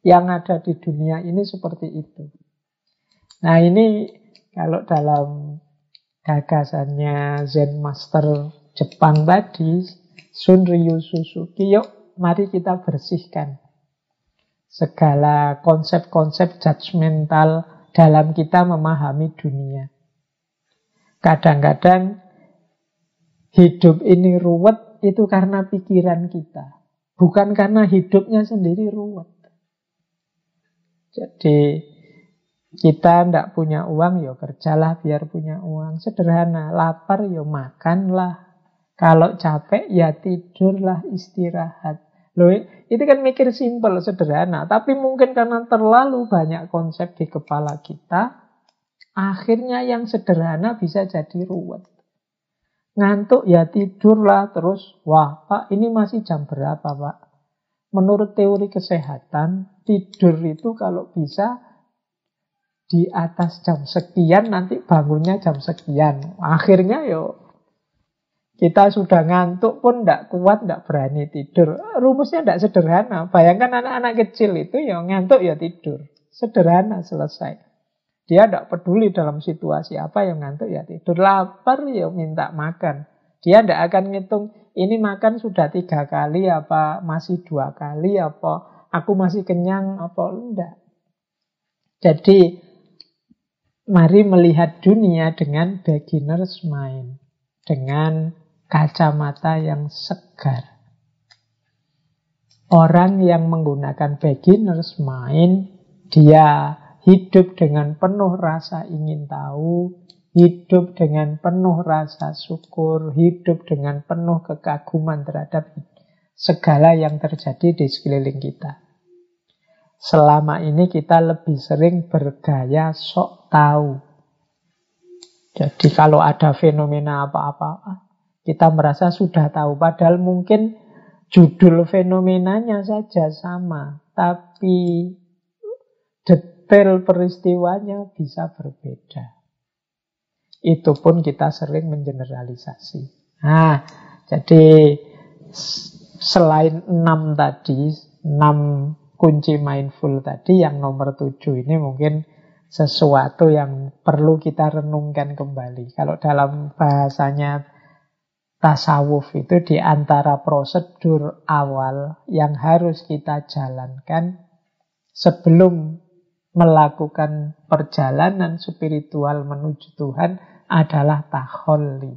yang ada di dunia ini seperti itu. Nah ini kalau dalam gagasannya Zen Master Jepang tadi, Sunryu Suzuki, yuk mari kita bersihkan segala konsep-konsep judgmental dalam kita memahami dunia. Kadang-kadang hidup ini ruwet itu karena pikiran kita. Bukan karena hidupnya sendiri ruwet. Jadi kita tidak punya uang, ya kerjalah biar punya uang. Sederhana, lapar ya makanlah. Kalau capek ya tidurlah, istirahat. Loh, itu kan mikir simpel, sederhana. Tapi mungkin karena terlalu banyak konsep di kepala kita, akhirnya yang sederhana bisa jadi ruwet. Ngantuk ya tidurlah terus. Wah, Pak, ini masih jam berapa, Pak? Menurut teori kesehatan, tidur itu kalau bisa di atas jam sekian, nanti bangunnya jam sekian. Akhirnya yo kita sudah ngantuk pun tidak kuat, tidak berani tidur. Rumusnya tidak sederhana. Bayangkan anak-anak kecil itu ya ngantuk ya tidur. Sederhana selesai. Dia tidak peduli dalam situasi apa yang ngantuk ya tidur. Lapar ya minta makan. Dia tidak akan ngitung ini makan sudah tiga kali apa masih dua kali apa aku masih kenyang apa enggak. Jadi mari melihat dunia dengan beginner's mind, dengan kacamata yang segar. Orang yang menggunakan beginner's mind, dia hidup dengan penuh rasa ingin tahu, hidup dengan penuh rasa syukur, hidup dengan penuh kekaguman terhadap segala yang terjadi di sekeliling kita. Selama ini kita lebih sering bergaya sok tahu. Jadi kalau ada fenomena apa-apa, kita merasa sudah tahu. Padahal mungkin judul fenomenanya saja sama. Tapi detail peristiwanya bisa berbeda. Itu pun kita sering mengeneralisasi. Nah, jadi selain enam tadi, enam kunci mindful tadi, yang nomor tujuh ini mungkin sesuatu yang perlu kita renungkan kembali. Kalau dalam bahasanya tasawuf itu di antara prosedur awal yang harus kita jalankan sebelum melakukan perjalanan spiritual menuju Tuhan adalah taholli.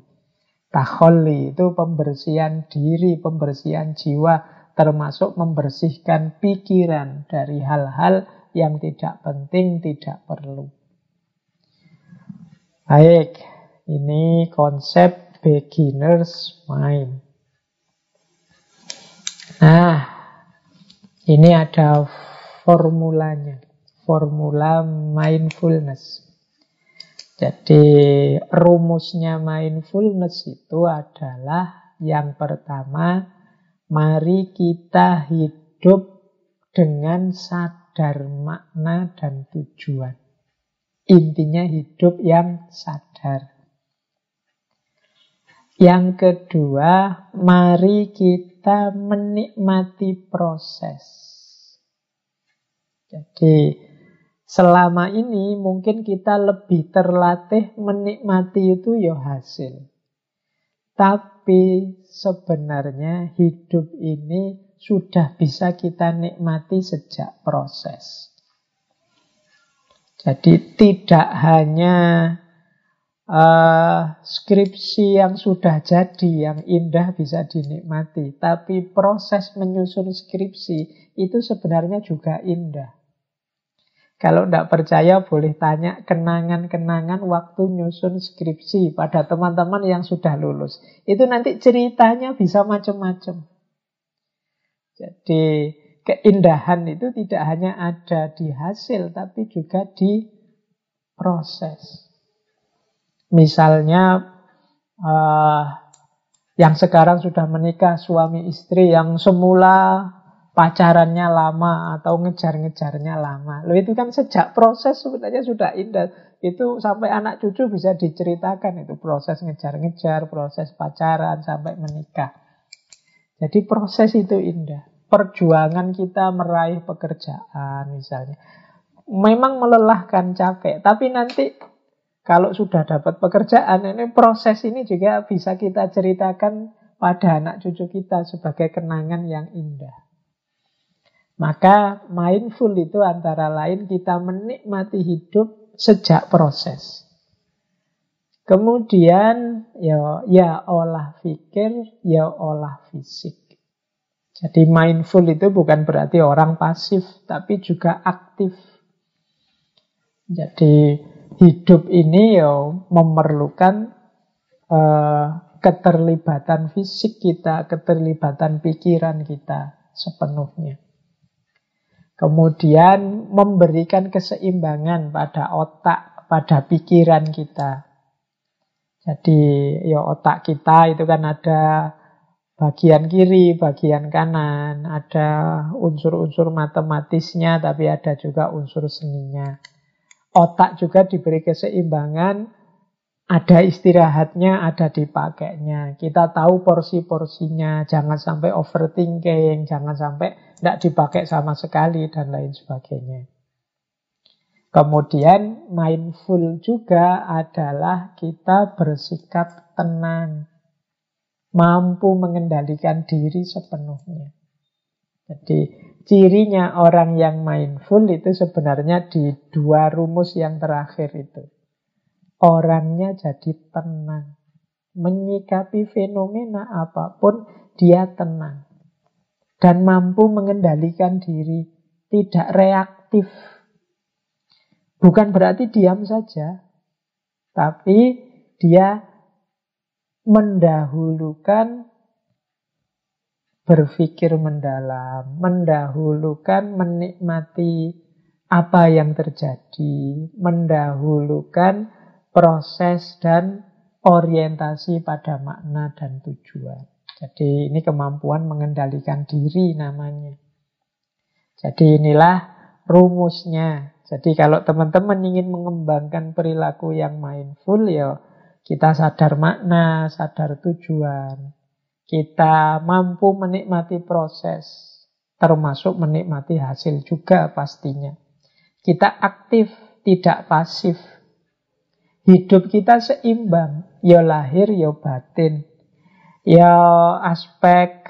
Taholli itu pembersihan diri, pembersihan jiwa, termasuk membersihkan pikiran dari hal-hal yang tidak penting, tidak perlu. Baik, ini konsep beginner's mind. Nah, ini ada formulanya, formula mindfulness. Jadi rumusnya mindfulness itu adalah yang pertama, mari kita hidup dengan sadar makna dan tujuan. Intinya hidup yang sadar. Yang kedua, mari kita menikmati proses. Jadi Selama ini mungkin kita lebih terlatih menikmati itu ya hasil. Tapi sebenarnya hidup ini sudah bisa kita nikmati sejak proses. Jadi tidak hanya uh, skripsi yang sudah jadi, yang indah bisa dinikmati. Tapi proses menyusun skripsi itu sebenarnya juga indah. Kalau tidak percaya boleh tanya kenangan-kenangan waktu nyusun skripsi pada teman-teman yang sudah lulus. Itu nanti ceritanya bisa macam-macam. Jadi keindahan itu tidak hanya ada di hasil tapi juga di proses. Misalnya uh, yang sekarang sudah menikah suami istri yang semula pacarannya lama atau ngejar-ngejarnya lama. Loh itu kan sejak proses sebenarnya sudah indah. Itu sampai anak cucu bisa diceritakan itu proses ngejar-ngejar, proses pacaran sampai menikah. Jadi proses itu indah. Perjuangan kita meraih pekerjaan misalnya. Memang melelahkan, capek. Tapi nanti kalau sudah dapat pekerjaan ini proses ini juga bisa kita ceritakan pada anak cucu kita sebagai kenangan yang indah. Maka mindful itu antara lain kita menikmati hidup sejak proses. Kemudian ya ya olah pikir, ya olah fisik. Jadi mindful itu bukan berarti orang pasif, tapi juga aktif. Jadi hidup ini ya memerlukan uh, keterlibatan fisik kita, keterlibatan pikiran kita sepenuhnya. Kemudian memberikan keseimbangan pada otak, pada pikiran kita. Jadi ya otak kita itu kan ada bagian kiri, bagian kanan, ada unsur-unsur matematisnya, tapi ada juga unsur seninya. Otak juga diberi keseimbangan ada istirahatnya, ada dipakainya. Kita tahu porsi-porsinya, jangan sampai overthinking, jangan sampai tidak dipakai sama sekali, dan lain sebagainya. Kemudian mindful juga adalah kita bersikap tenang, mampu mengendalikan diri sepenuhnya. Jadi cirinya orang yang mindful itu sebenarnya di dua rumus yang terakhir itu orangnya jadi tenang. Menyikapi fenomena apa pun, dia tenang. Dan mampu mengendalikan diri, tidak reaktif. Bukan berarti diam saja, tapi dia mendahulukan berpikir mendalam, mendahulukan menikmati apa yang terjadi, mendahulukan proses dan orientasi pada makna dan tujuan. Jadi ini kemampuan mengendalikan diri namanya. Jadi inilah rumusnya. Jadi kalau teman-teman ingin mengembangkan perilaku yang mindful ya kita sadar makna, sadar tujuan. Kita mampu menikmati proses, termasuk menikmati hasil juga pastinya. Kita aktif, tidak pasif. Hidup kita seimbang, ya lahir, ya batin. Ya aspek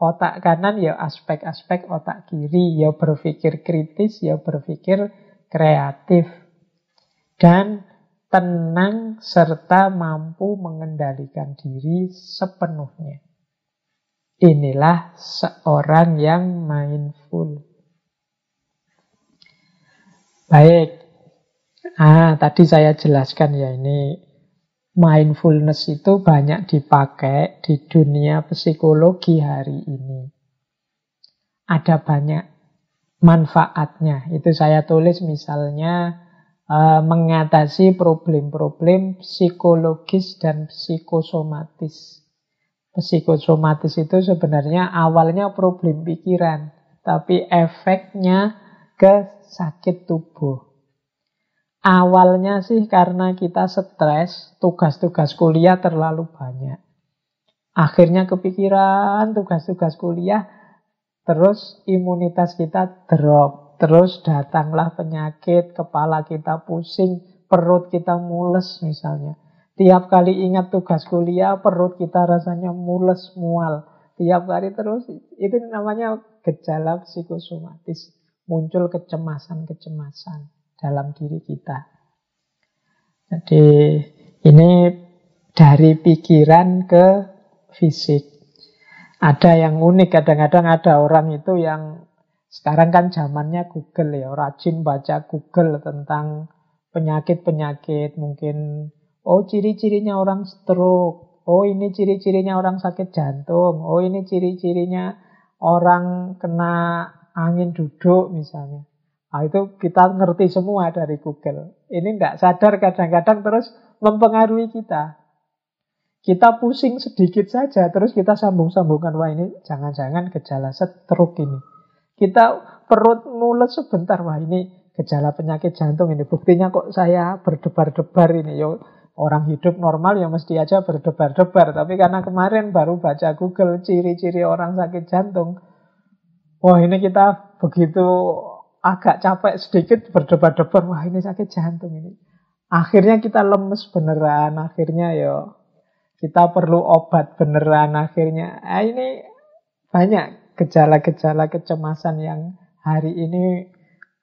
otak kanan, ya aspek-aspek otak kiri. Ya berpikir kritis, ya berpikir kreatif. Dan tenang serta mampu mengendalikan diri sepenuhnya. Inilah seorang yang mindful. Baik, Ah, tadi saya jelaskan ya ini mindfulness itu banyak dipakai di dunia psikologi hari ini. Ada banyak manfaatnya. Itu saya tulis misalnya uh, mengatasi problem-problem psikologis dan psikosomatis. Psikosomatis itu sebenarnya awalnya problem pikiran, tapi efeknya ke sakit tubuh. Awalnya sih karena kita stres, tugas-tugas kuliah terlalu banyak. Akhirnya kepikiran tugas-tugas kuliah, terus imunitas kita drop. Terus datanglah penyakit, kepala kita pusing, perut kita mules misalnya. Tiap kali ingat tugas kuliah, perut kita rasanya mules, mual. Tiap kali terus, itu namanya gejala psikosomatis. Muncul kecemasan-kecemasan dalam diri kita. Jadi Ini dari pikiran ke fisik. Ada yang unik, kadang-kadang ada orang itu yang sekarang kan zamannya Google ya, rajin baca Google tentang penyakit-penyakit, mungkin oh ciri-cirinya orang stroke, oh ini ciri-cirinya orang sakit jantung, oh ini ciri-cirinya orang kena angin duduk misalnya. Nah, itu kita ngerti semua dari Google. Ini tidak sadar kadang-kadang terus mempengaruhi kita. Kita pusing sedikit saja, terus kita sambung-sambungkan. Wah ini jangan-jangan gejala stroke ini. Kita perut mulut sebentar. Wah ini gejala penyakit jantung ini. Buktinya kok saya berdebar-debar ini. Yo, orang hidup normal ya mesti aja berdebar-debar. Tapi karena kemarin baru baca Google ciri-ciri orang sakit jantung. Wah ini kita begitu agak capek sedikit berdebar-debar. Wah ini sakit jantung ini. Akhirnya kita lemes beneran. Akhirnya yo kita perlu obat beneran akhirnya. Nah, ini banyak gejala-gejala kecemasan yang hari ini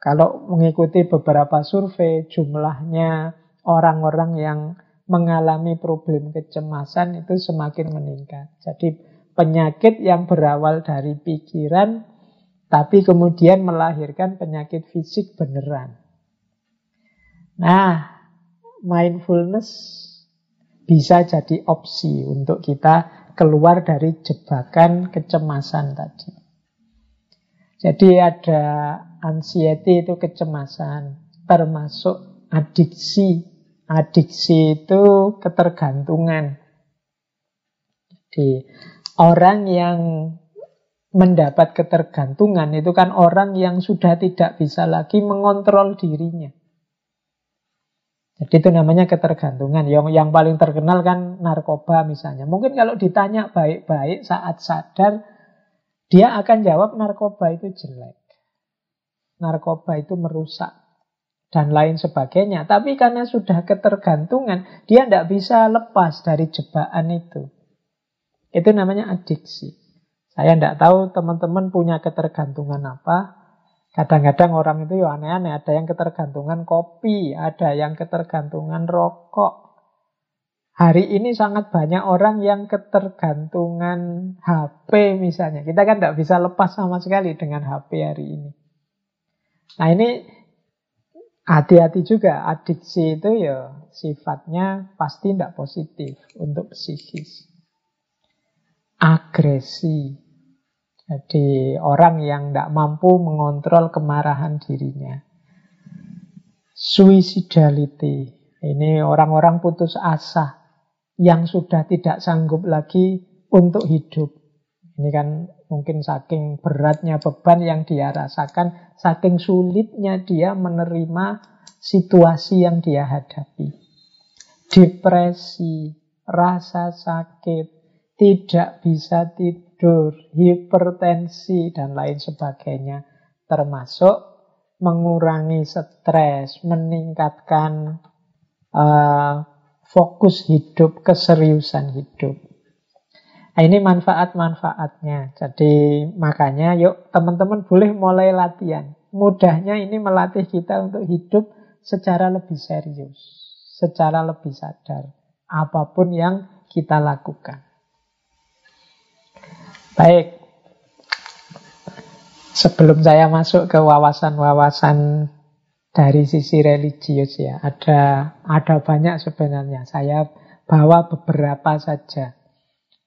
kalau mengikuti beberapa survei jumlahnya orang-orang yang mengalami problem kecemasan itu semakin meningkat. Jadi penyakit yang berawal dari pikiran tapi kemudian melahirkan penyakit fisik beneran. Nah, mindfulness bisa jadi opsi untuk kita keluar dari jebakan kecemasan tadi. Jadi ada anxiety itu kecemasan, termasuk adiksi. Adiksi itu ketergantungan. Jadi orang yang mendapat ketergantungan itu kan orang yang sudah tidak bisa lagi mengontrol dirinya. Jadi itu namanya ketergantungan. Yang, yang paling terkenal kan narkoba misalnya. Mungkin kalau ditanya baik-baik saat sadar, dia akan jawab narkoba itu jelek. Narkoba itu merusak. Dan lain sebagainya. Tapi karena sudah ketergantungan, dia tidak bisa lepas dari jebakan itu. Itu namanya adiksi. Saya tidak tahu teman-teman punya ketergantungan apa. Kadang-kadang orang itu ya aneh-aneh. Ada yang ketergantungan kopi, ada yang ketergantungan rokok. Hari ini sangat banyak orang yang ketergantungan HP misalnya. Kita kan tidak bisa lepas sama sekali dengan HP hari ini. Nah ini hati-hati juga. Adiksi itu ya sifatnya pasti tidak positif untuk psikis. Agresi jadi orang yang tidak mampu mengontrol kemarahan dirinya. Suicidality. Ini orang-orang putus asa yang sudah tidak sanggup lagi untuk hidup. Ini kan mungkin saking beratnya beban yang dia rasakan, saking sulitnya dia menerima situasi yang dia hadapi. Depresi, rasa sakit, tidak bisa tidur tidur, hipertensi, dan lain sebagainya. Termasuk mengurangi stres, meningkatkan uh, fokus hidup, keseriusan hidup. Nah, ini manfaat-manfaatnya. Jadi makanya yuk teman-teman boleh mulai latihan. Mudahnya ini melatih kita untuk hidup secara lebih serius, secara lebih sadar. Apa pun yang kita lakukan. Baik. Sebelum saya masuk ke wawasan-wawasan dari sisi religius ya, ada ada banyak sebenarnya. Saya bawa beberapa saja.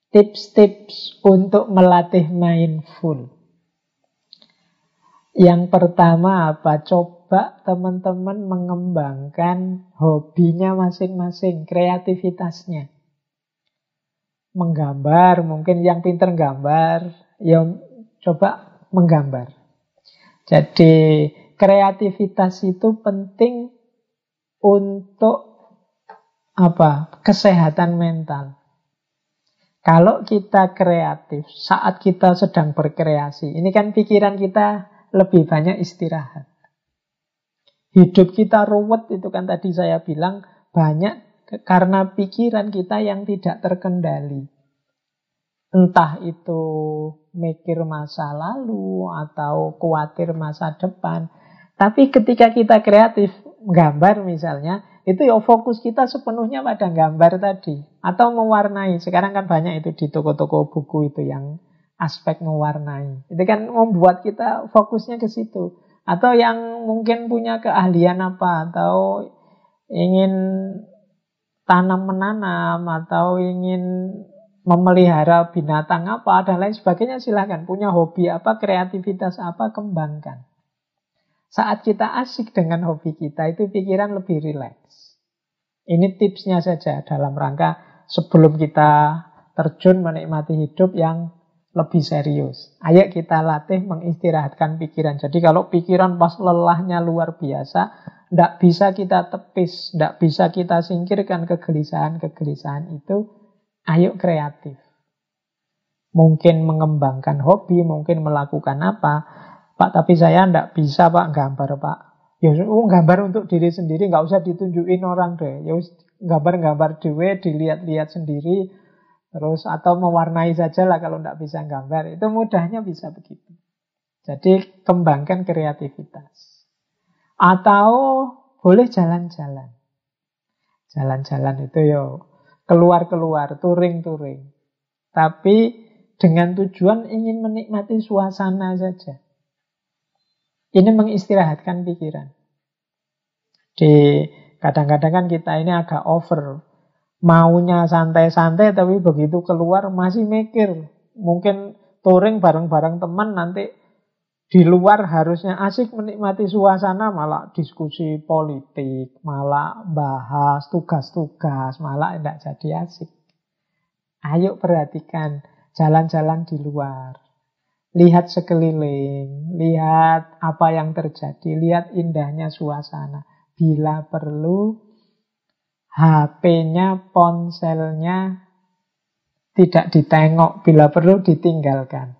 Tips-tips untuk melatih mindful. Yang pertama apa? Coba teman-teman mengembangkan hobinya masing-masing, kreativitasnya menggambar, mungkin yang pinter gambar, ya coba menggambar. Jadi kreativitas itu penting untuk apa? Kesehatan mental. Kalau kita kreatif saat kita sedang berkreasi, ini kan pikiran kita lebih banyak istirahat. Hidup kita ruwet itu kan tadi saya bilang banyak karena pikiran kita yang tidak terkendali. Entah itu mikir masa lalu atau khawatir masa depan. Tapi ketika kita kreatif, gambar misalnya, Itu ya fokus kita sepenuhnya pada gambar tadi. Atau mewarnai. Sekarang kan banyak itu di toko-toko buku itu yang aspek mewarnai. Itu kan membuat kita fokusnya ke situ. Atau yang mungkin punya keahlian apa. Atau ingin tanam menanam. Atau ingin memelihara binatang apa dan lain sebagainya silahkan punya hobi apa kreativitas apa kembangkan saat kita asik dengan hobi kita itu pikiran lebih rileks ini tipsnya saja dalam rangka sebelum kita terjun menikmati hidup yang lebih serius. Ayo kita latih mengistirahatkan pikiran. Jadi kalau pikiran pas lelahnya luar biasa, tidak bisa kita tepis, tidak bisa kita singkirkan kegelisahan-kegelisahan itu, ayo kreatif. Mungkin mengembangkan hobi, mungkin melakukan apa. Pak, tapi saya tidak bisa Pak gambar Pak. Ya oh, gambar untuk diri sendiri, nggak usah ditunjukin orang deh. Ya gambar-gambar dewe, dilihat-lihat sendiri, Terus atau mewarnai saja lah kalau tidak bisa gambar. Itu mudahnya bisa begitu. Jadi kembangkan kreativitas. Atau boleh jalan-jalan. Jalan-jalan itu yo keluar-keluar, touring-touring. Tapi dengan tujuan ingin menikmati suasana saja. Ini mengistirahatkan pikiran. Di kadang-kadang kan kita ini agak over maunya santai-santai tapi begitu keluar masih mikir. Mungkin touring bareng-bareng teman nanti di luar harusnya asik menikmati suasana malah diskusi politik, malah bahas tugas-tugas, malah tidak jadi asik. Ayo perhatikan jalan-jalan di luar. Lihat sekeliling, lihat apa yang terjadi, lihat indahnya suasana. Bila perlu, HP-nya, ponselnya tidak ditengok, bila perlu ditinggalkan.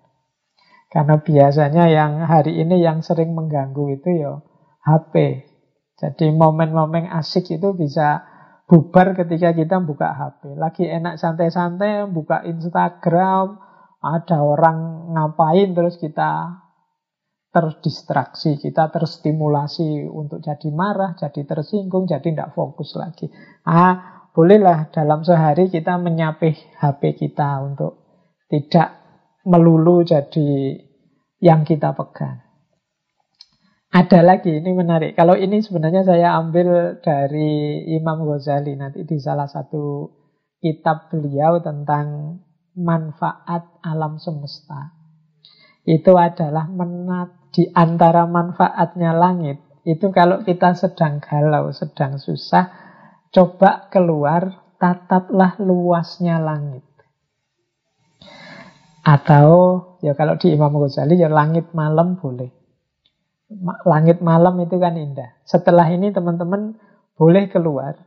Karena biasanya yang hari ini yang sering mengganggu itu ya HP. Jadi momen-momen asik itu bisa bubar ketika kita buka HP. Lagi enak santai-santai buka Instagram, ada orang ngapain terus kita terdistraksi, kita terstimulasi untuk jadi marah, jadi tersinggung, jadi tidak fokus lagi. Ah, bolehlah dalam sehari kita menyapih HP kita untuk tidak melulu jadi yang kita pegang. Ada lagi, ini menarik. Kalau ini sebenarnya saya ambil dari Imam Ghazali nanti di salah satu kitab beliau tentang manfaat alam semesta. Itu adalah menat di antara manfaatnya langit itu kalau kita sedang galau, sedang susah, coba keluar, tataplah luasnya langit. Atau ya kalau di Imam Ghazali ya langit malam boleh. Langit malam itu kan indah. Setelah ini teman-teman boleh keluar.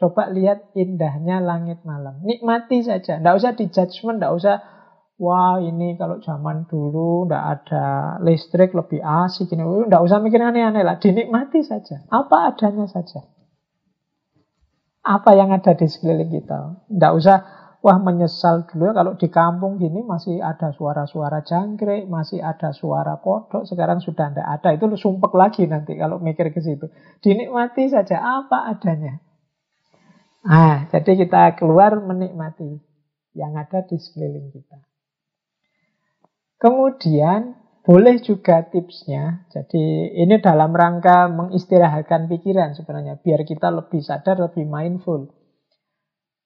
Coba lihat indahnya langit malam. Nikmati saja. Tidak usah di judgment, tidak usah Wah ini kalau zaman dulu ndak ada listrik lebih asik ini, ndak usah mikir aneh-aneh lah, dinikmati saja, apa adanya saja. Apa yang ada di sekeliling kita, ndak usah wah menyesal dulu ya kalau di kampung gini masih ada suara-suara jangkrik, masih ada suara kodok, sekarang sudah ndak ada, itu lu sumpek lagi nanti kalau mikir ke situ. Dinikmati saja apa adanya. Ah, jadi kita keluar menikmati yang ada di sekeliling kita. Kemudian boleh juga tipsnya, jadi ini dalam rangka mengistirahatkan pikiran sebenarnya, biar kita lebih sadar, lebih mindful.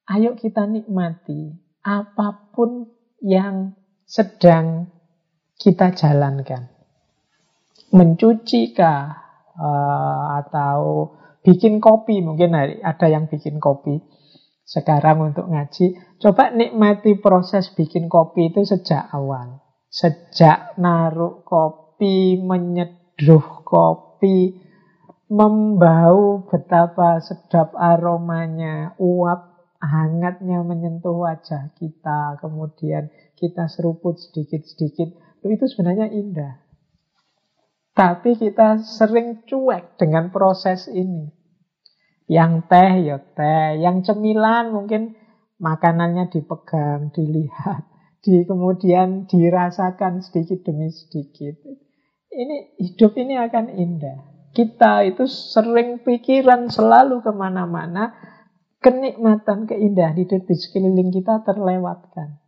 Ayo kita nikmati apa pun yang sedang kita jalankan. Mencuci kah, uh, atau bikin kopi, mungkin ada yang bikin kopi sekarang untuk ngaji. Coba nikmati proses bikin kopi itu sejak awal Sejak naruh kopi, menyeduh kopi, membau betapa sedap aromanya, uap hangatnya menyentuh wajah kita, kemudian kita seruput sedikit-sedikit, itu sebenarnya indah. Tapi kita sering cuek dengan proses ini. Yang teh ya teh, yang cemilan mungkin makanannya dipegang, dilihat di kemudian dirasakan sedikit demi sedikit. Ini hidup ini akan indah. Kita itu sering pikiran selalu ke mana-mana, kenikmatan, keindahan hidup di sekeliling kita terlewatkan.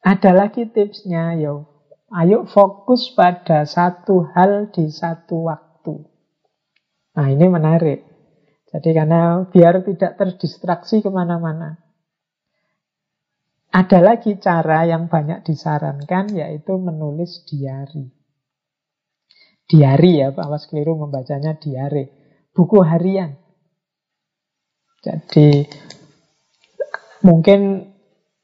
Ada lagi tipsnya, yo. Ayo fokus pada satu hal di satu waktu. Nah ini menarik. Jadi karena biar tidak terdistraksi ke mana-mana. Ada lagi cara yang banyak disarankan yaitu menulis diari. Diari ya, Pak Was keliru membacanya diari. Buku harian. Jadi mungkin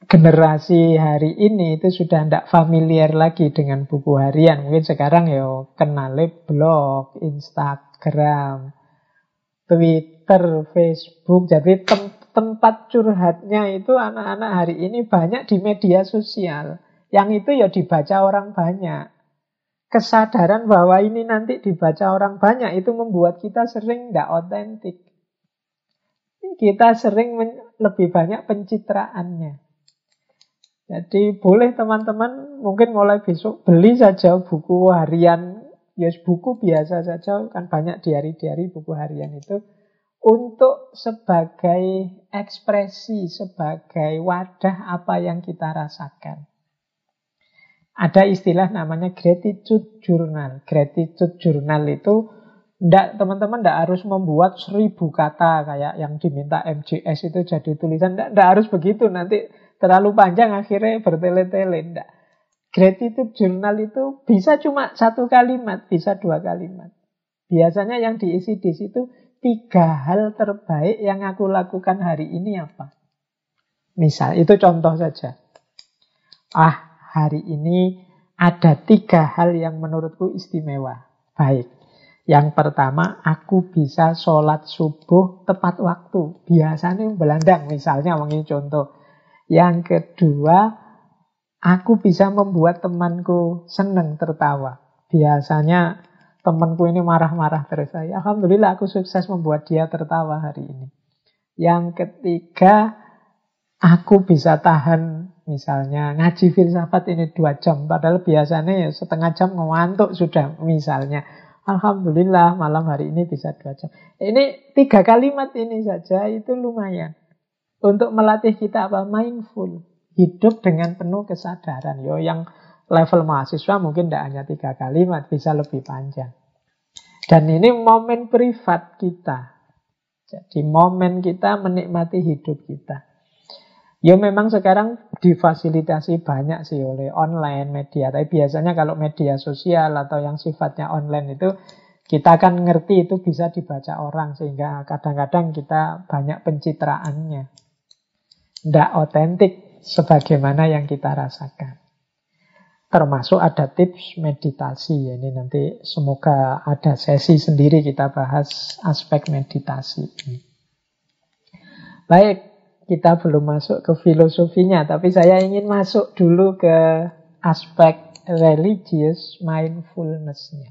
generasi hari ini itu sudah tidak familiar lagi dengan buku harian. Mungkin sekarang ya kenal blog, Instagram, Twitter, Facebook. Jadi tem tempat curhatnya itu anak-anak hari ini banyak di media sosial. Yang itu ya dibaca orang banyak kesadaran bahwa ini nanti dibaca orang banyak itu membuat kita sering tidak otentik. Kita sering lebih banyak pencitraannya. Jadi boleh teman-teman mungkin mulai besok beli saja buku harian, ya buku biasa saja, kan banyak diari-diari buku harian itu untuk sebagai ekspresi, sebagai wadah apa yang kita rasakan. Ada istilah namanya gratitude journal. Gratitude journal itu ndak teman-teman ndak harus membuat seribu kata kayak yang diminta MJS itu jadi tulisan. Ndak, ndak harus begitu nanti terlalu panjang akhirnya bertele-tele. Ndak. Gratitude journal itu bisa cuma satu kalimat, bisa dua kalimat. Biasanya yang diisi di situ tiga hal terbaik yang aku lakukan hari ini apa. Misal, itu contoh saja. Ah, hari ini ada tiga hal yang menurutku istimewa. Baik. Yang pertama, aku bisa sholat subuh tepat waktu. Biasanya belandang, misalnya ini contoh. Yang kedua, aku bisa membuat temanku senang tertawa. Biasanya temanku ini marah-marah terus saya. Alhamdulillah aku sukses membuat dia tertawa hari ini. Yang ketiga, aku bisa tahan Misalnya ngaji filsafat ini dua jam, padahal biasanya ya setengah jam ngantuk sudah misalnya. Alhamdulillah malam hari ini bisa dua jam. Ini tiga kalimat ini saja itu lumayan. Untuk melatih kita apa? Mindful. Hidup dengan penuh kesadaran. Yo, yang level mahasiswa mungkin tidak hanya tiga kalimat, bisa lebih panjang. Dan ini momen privat kita. Jadi momen kita menikmati hidup kita. Ya memang sekarang difasilitasi banyak sih oleh online media. Tapi biasanya kalau media sosial atau yang sifatnya online itu kita kan ngerti itu bisa dibaca orang sehingga kadang-kadang kita banyak pencitraannya. Tidak otentik sebagaimana yang kita rasakan. Termasuk ada tips meditasi. Ini nanti semoga ada sesi sendiri kita bahas aspek meditasi. Baik, kita belum masuk ke filosofinya, tapi saya ingin masuk dulu ke aspek religious mindfulness-nya.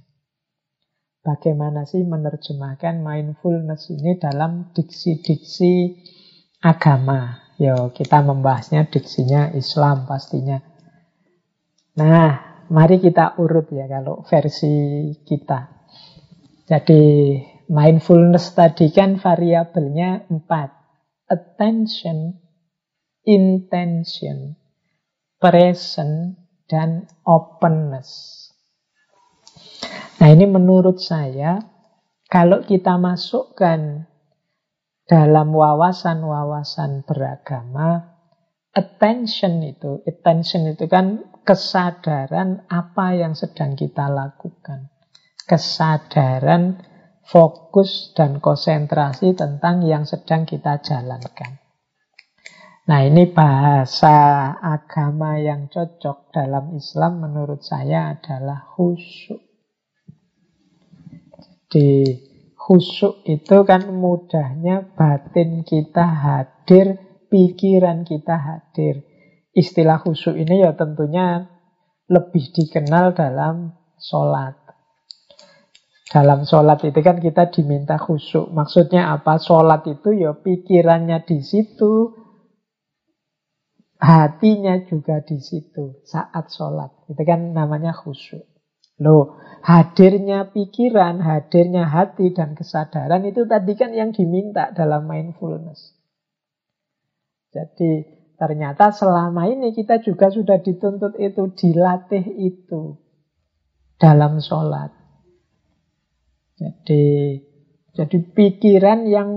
Bagaimana sih menerjemahkan mindfulness ini dalam diksi-diksi agama? Yo, kita membahasnya diksinya Islam pastinya. Nah, mari kita urut ya kalau versi kita. Jadi mindfulness tadi kan variabelnya empat attention, intention, present, dan openness. Nah ini menurut saya, kalau kita masukkan dalam wawasan-wawasan beragama, attention itu, attention itu kan kesadaran apa yang sedang kita lakukan. Kesadaran fokus dan konsentrasi tentang yang sedang kita jalankan. Nah ini bahasa agama yang cocok dalam Islam menurut saya adalah khusyuk. Di khusyuk itu kan mudahnya batin kita hadir, pikiran kita hadir. Istilah khusyuk ini ya tentunya lebih dikenal dalam sholat. Dalam sholat itu kan kita diminta khusyuk. Maksudnya apa? Sholat itu ya pikirannya di situ, hatinya juga di situ saat sholat. Itu kan namanya khusyuk. Loh, hadirnya pikiran, hadirnya hati dan kesadaran itu tadi kan yang diminta dalam mindfulness. Jadi ternyata selama ini kita juga sudah dituntut itu, dilatih itu dalam sholat. Jadi, jadi pikiran yang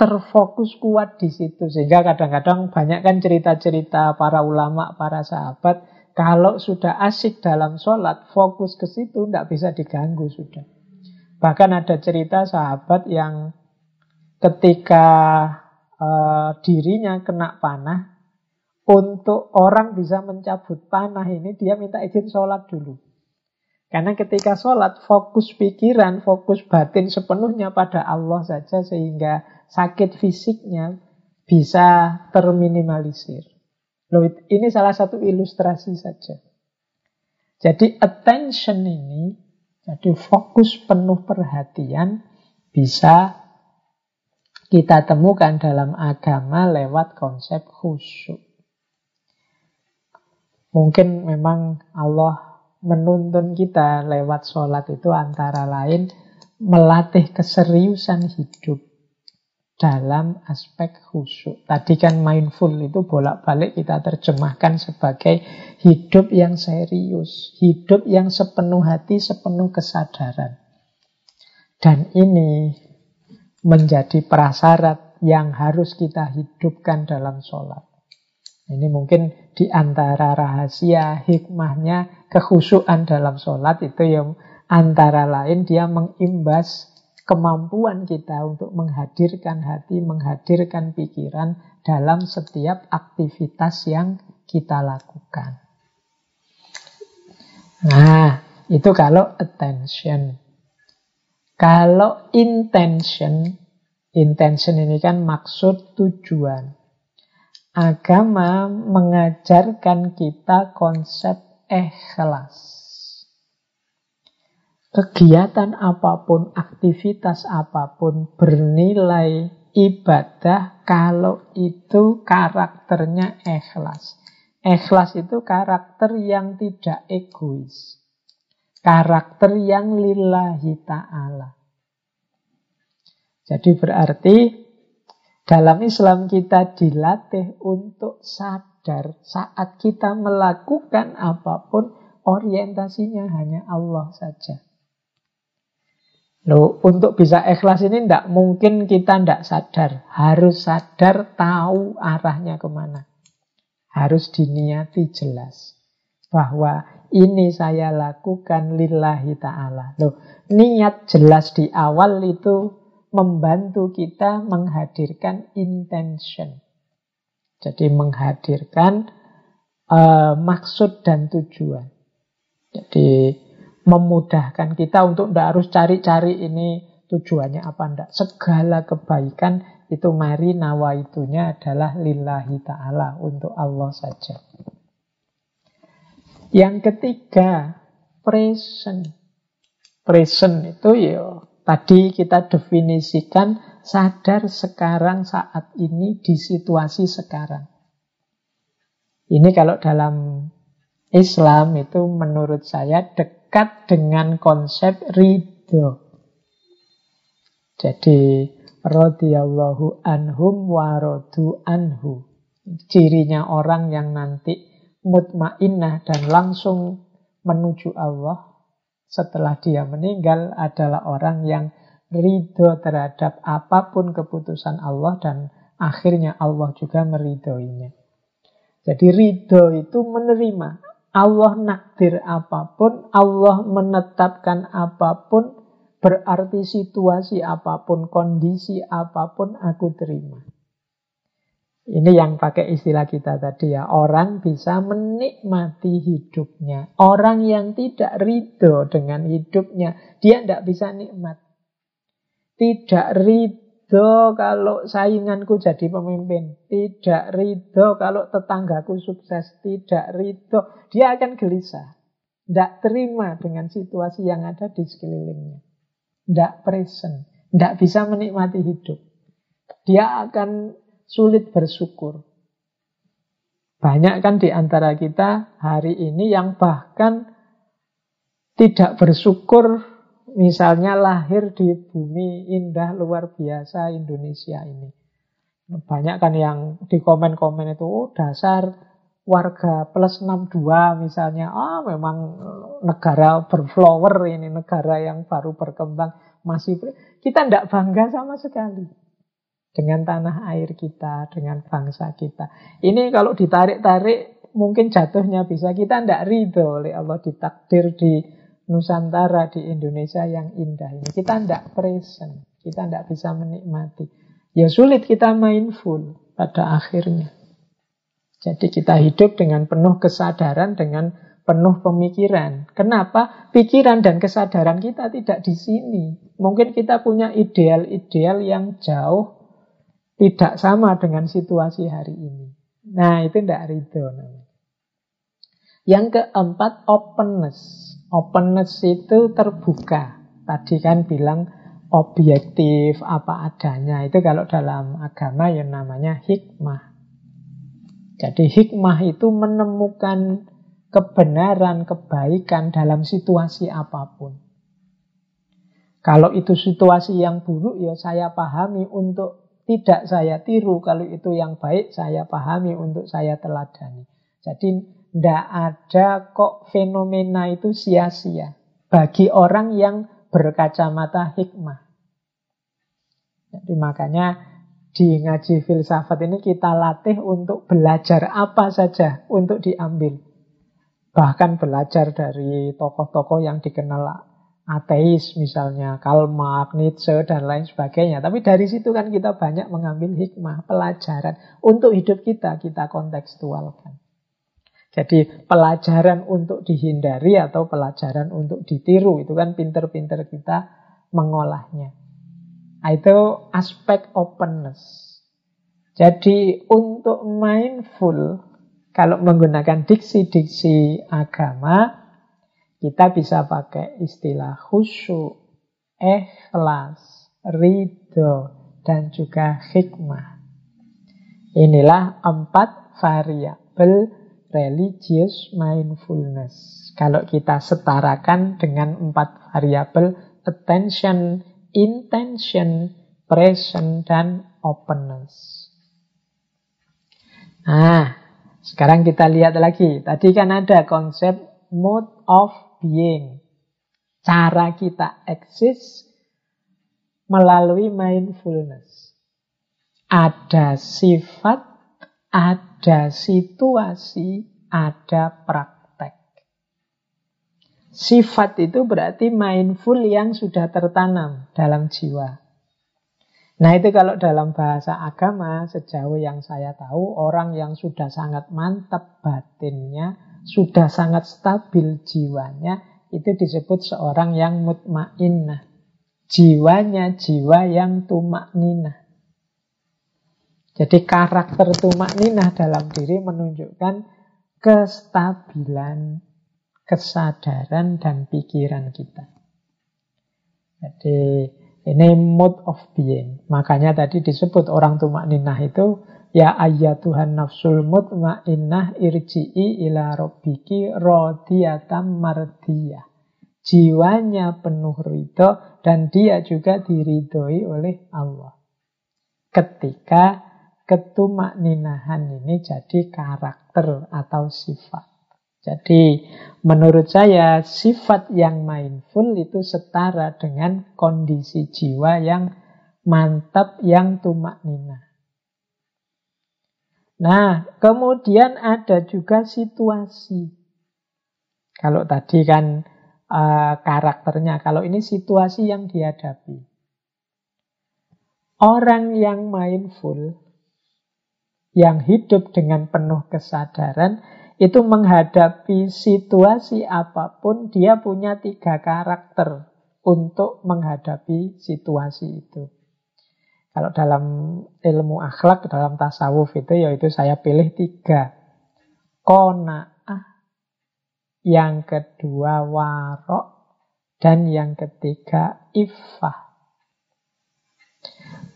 terfokus kuat di situ. Sehingga kadang-kadang banyak kan cerita-cerita para ulama, para sahabat, kalau sudah asik dalam sholat, fokus ke situ, tidak bisa diganggu sudah. Bahkan ada cerita sahabat yang ketika uh, dirinya kena panah, untuk orang bisa mencabut panah ini, dia minta izin sholat dulu. Karena ketika sholat, fokus pikiran, fokus batin sepenuhnya pada Allah saja, sehingga sakit fisiknya bisa terminimalisir. Loh, ini salah satu ilustrasi saja. Jadi attention ini, jadi fokus penuh perhatian bisa kita temukan dalam agama lewat konsep khusyuk. Mungkin memang Allah menuntun kita lewat sholat itu antara lain melatih keseriusan hidup dalam aspek khusyuk. Tadi kan mindful itu bolak-balik kita terjemahkan sebagai hidup yang serius, hidup yang sepenuh hati, sepenuh kesadaran. Dan ini menjadi prasyarat yang harus kita hidupkan dalam sholat. Ini mungkin di antara rahasia hikmahnya kekhusyuan dalam sholat itu yang antara lain dia mengimbas kemampuan kita untuk menghadirkan hati, menghadirkan pikiran dalam setiap aktivitas yang kita lakukan. Nah, itu kalau attention. Kalau intention, intention ini kan maksud tujuan. Agama mengajarkan kita konsep ikhlas kegiatan apa pun, aktivitas apa pun bernilai ibadah kalau itu karakternya ikhlas. Ikhlas itu karakter yang tidak egois. Karakter yang lillahi ta'ala. Jadi berarti dalam Islam kita dilatih untuk sadar saat kita melakukan apa pun orientasinya hanya Allah saja. Loh, untuk bisa ikhlas ini tidak mungkin kita tidak sadar. Harus sadar tahu arahnya ke mana. Harus diniati jelas. Bahwa ini saya lakukan lillahi ta'ala. Loh, niat jelas di awal itu membantu kita menghadirkan intention. Jadi menghadirkan uh, maksud dan tujuan. Jadi memudahkan kita untuk tidak harus cari-cari ini tujuannya apa ndak. Segala kebaikan itu mari nawaitunya adalah lillahi ta'ala untuk Allah saja. Yang ketiga, present. Present itu ya tadi kita definisikan sadar sekarang saat ini di situasi sekarang. Ini kalau dalam Islam itu menurut saya dekat dengan konsep ridho. Jadi radhiyallahu anhum warodu anhu. Cirinya orang yang nanti mutmainnah dan langsung menuju Allah setelah dia meninggal adalah orang yang ridho terhadap apa pun keputusan Allah dan akhirnya Allah juga meridhoinya. Jadi ridho itu menerima Allah nakdir apa pun, Allah menetapkan apa pun, berarti situasi apa pun, kondisi apa pun aku terima. Ini yang pakai istilah kita tadi ya. Orang bisa menikmati hidupnya. Orang yang tidak ridho dengan hidupnya, dia tidak bisa nikmat. Tidak ridho kalau sainganku jadi pemimpin. Tidak ridho kalau tetanggaku sukses. Tidak ridho. Dia akan gelisah. Tidak terima dengan situasi yang ada di sekelilingnya. Tidak present. Tidak bisa menikmati hidup. Dia akan sulit bersyukur. Banyak kan di antara kita hari ini yang bahkan tidak bersyukur misalnya lahir di bumi indah luar biasa Indonesia ini. Banyak kan yang di komen-komen itu, oh dasar warga plus 62 misalnya, ah memang negara berflower ini, negara yang baru berkembang, masih kita tidak bangga sama sekali dengan tanah air kita, dengan bangsa kita. Ini kalau ditarik-tarik mungkin jatuhnya bisa kita tidak ridho oleh Allah ditakdir di Nusantara, di Indonesia yang indah ini. Kita tidak present, kita tidak bisa menikmati. Ya sulit kita mindful pada akhirnya. Jadi kita hidup dengan penuh kesadaran, dengan penuh pemikiran. Kenapa? Pikiran dan kesadaran kita tidak di sini. Mungkin kita punya ideal-ideal yang jauh tidak sama dengan situasi hari ini. Nah, itu tidak ridho namanya. Yang keempat, openness. Openness itu terbuka. Tadi kan bilang objektif, apa adanya. Itu kalau dalam agama yang namanya hikmah. Jadi hikmah itu menemukan kebenaran, kebaikan dalam situasi apa pun. Kalau itu situasi yang buruk, ya saya pahami untuk tidak saya tiru. Kalau itu yang baik, saya pahami untuk saya teladani. Jadi tidak ada kok fenomena itu sia-sia bagi orang yang berkacamata hikmah. Jadi makanya di ngaji filsafat ini kita latih untuk belajar apa saja untuk diambil. Bahkan belajar dari tokoh-tokoh yang dikenal ateis misalnya, Karl Marx, Nietzsche, dan lain sebagainya. Tapi dari situ kan kita banyak mengambil hikmah, pelajaran. Untuk hidup kita, kita kontekstualkan. Jadi pelajaran untuk dihindari atau pelajaran untuk ditiru, itu kan pinter-pinter kita mengolahnya. Nah, itu aspek openness. Jadi untuk mindful, kalau menggunakan diksi-diksi agama, kita bisa pakai istilah khusyuk, ikhlas, ridho, dan juga hikmah. Inilah empat variabel religious mindfulness. Kalau kita setarakan dengan empat variabel attention, intention, present, dan openness. Nah, sekarang kita lihat lagi. Tadi kan ada konsep mode of being. Cara kita eksis melalui mindfulness. Ada sifat, ada situasi, ada praktek. Sifat itu berarti mindful yang sudah tertanam dalam jiwa. Nah itu kalau dalam bahasa agama, sejauh yang saya tahu, orang yang sudah sangat mantap batinnya, sudah sangat stabil jiwanya, itu disebut seorang yang mutmainnah. Jiwanya jiwa yang tumak ninah. Jadi karakter tumak ninah dalam diri menunjukkan kestabilan kesadaran dan pikiran kita. Jadi ini mode of being. Makanya tadi disebut orang tumak ninah itu ya Tuhan nafsul mutmainnah irji'i ila rabbiki rodiyatam mardiyah. Jiwanya penuh ridho dan dia juga diridhoi oleh Allah. Ketika ketumak ninahan ini jadi karakter atau sifat. Jadi menurut saya sifat yang mindful itu setara dengan kondisi jiwa yang mantap, yang tumak nina. Nah, kemudian ada juga situasi. Kalau tadi kan uh, karakternya, kalau ini situasi yang dihadapi. Orang yang mindful, yang hidup dengan penuh kesadaran, itu menghadapi situasi apa pun, dia punya tiga karakter untuk menghadapi situasi itu. Kalau dalam ilmu akhlak, dalam tasawuf itu, yaitu saya pilih tiga. Kona'ah, yang kedua warok, dan yang ketiga ifah.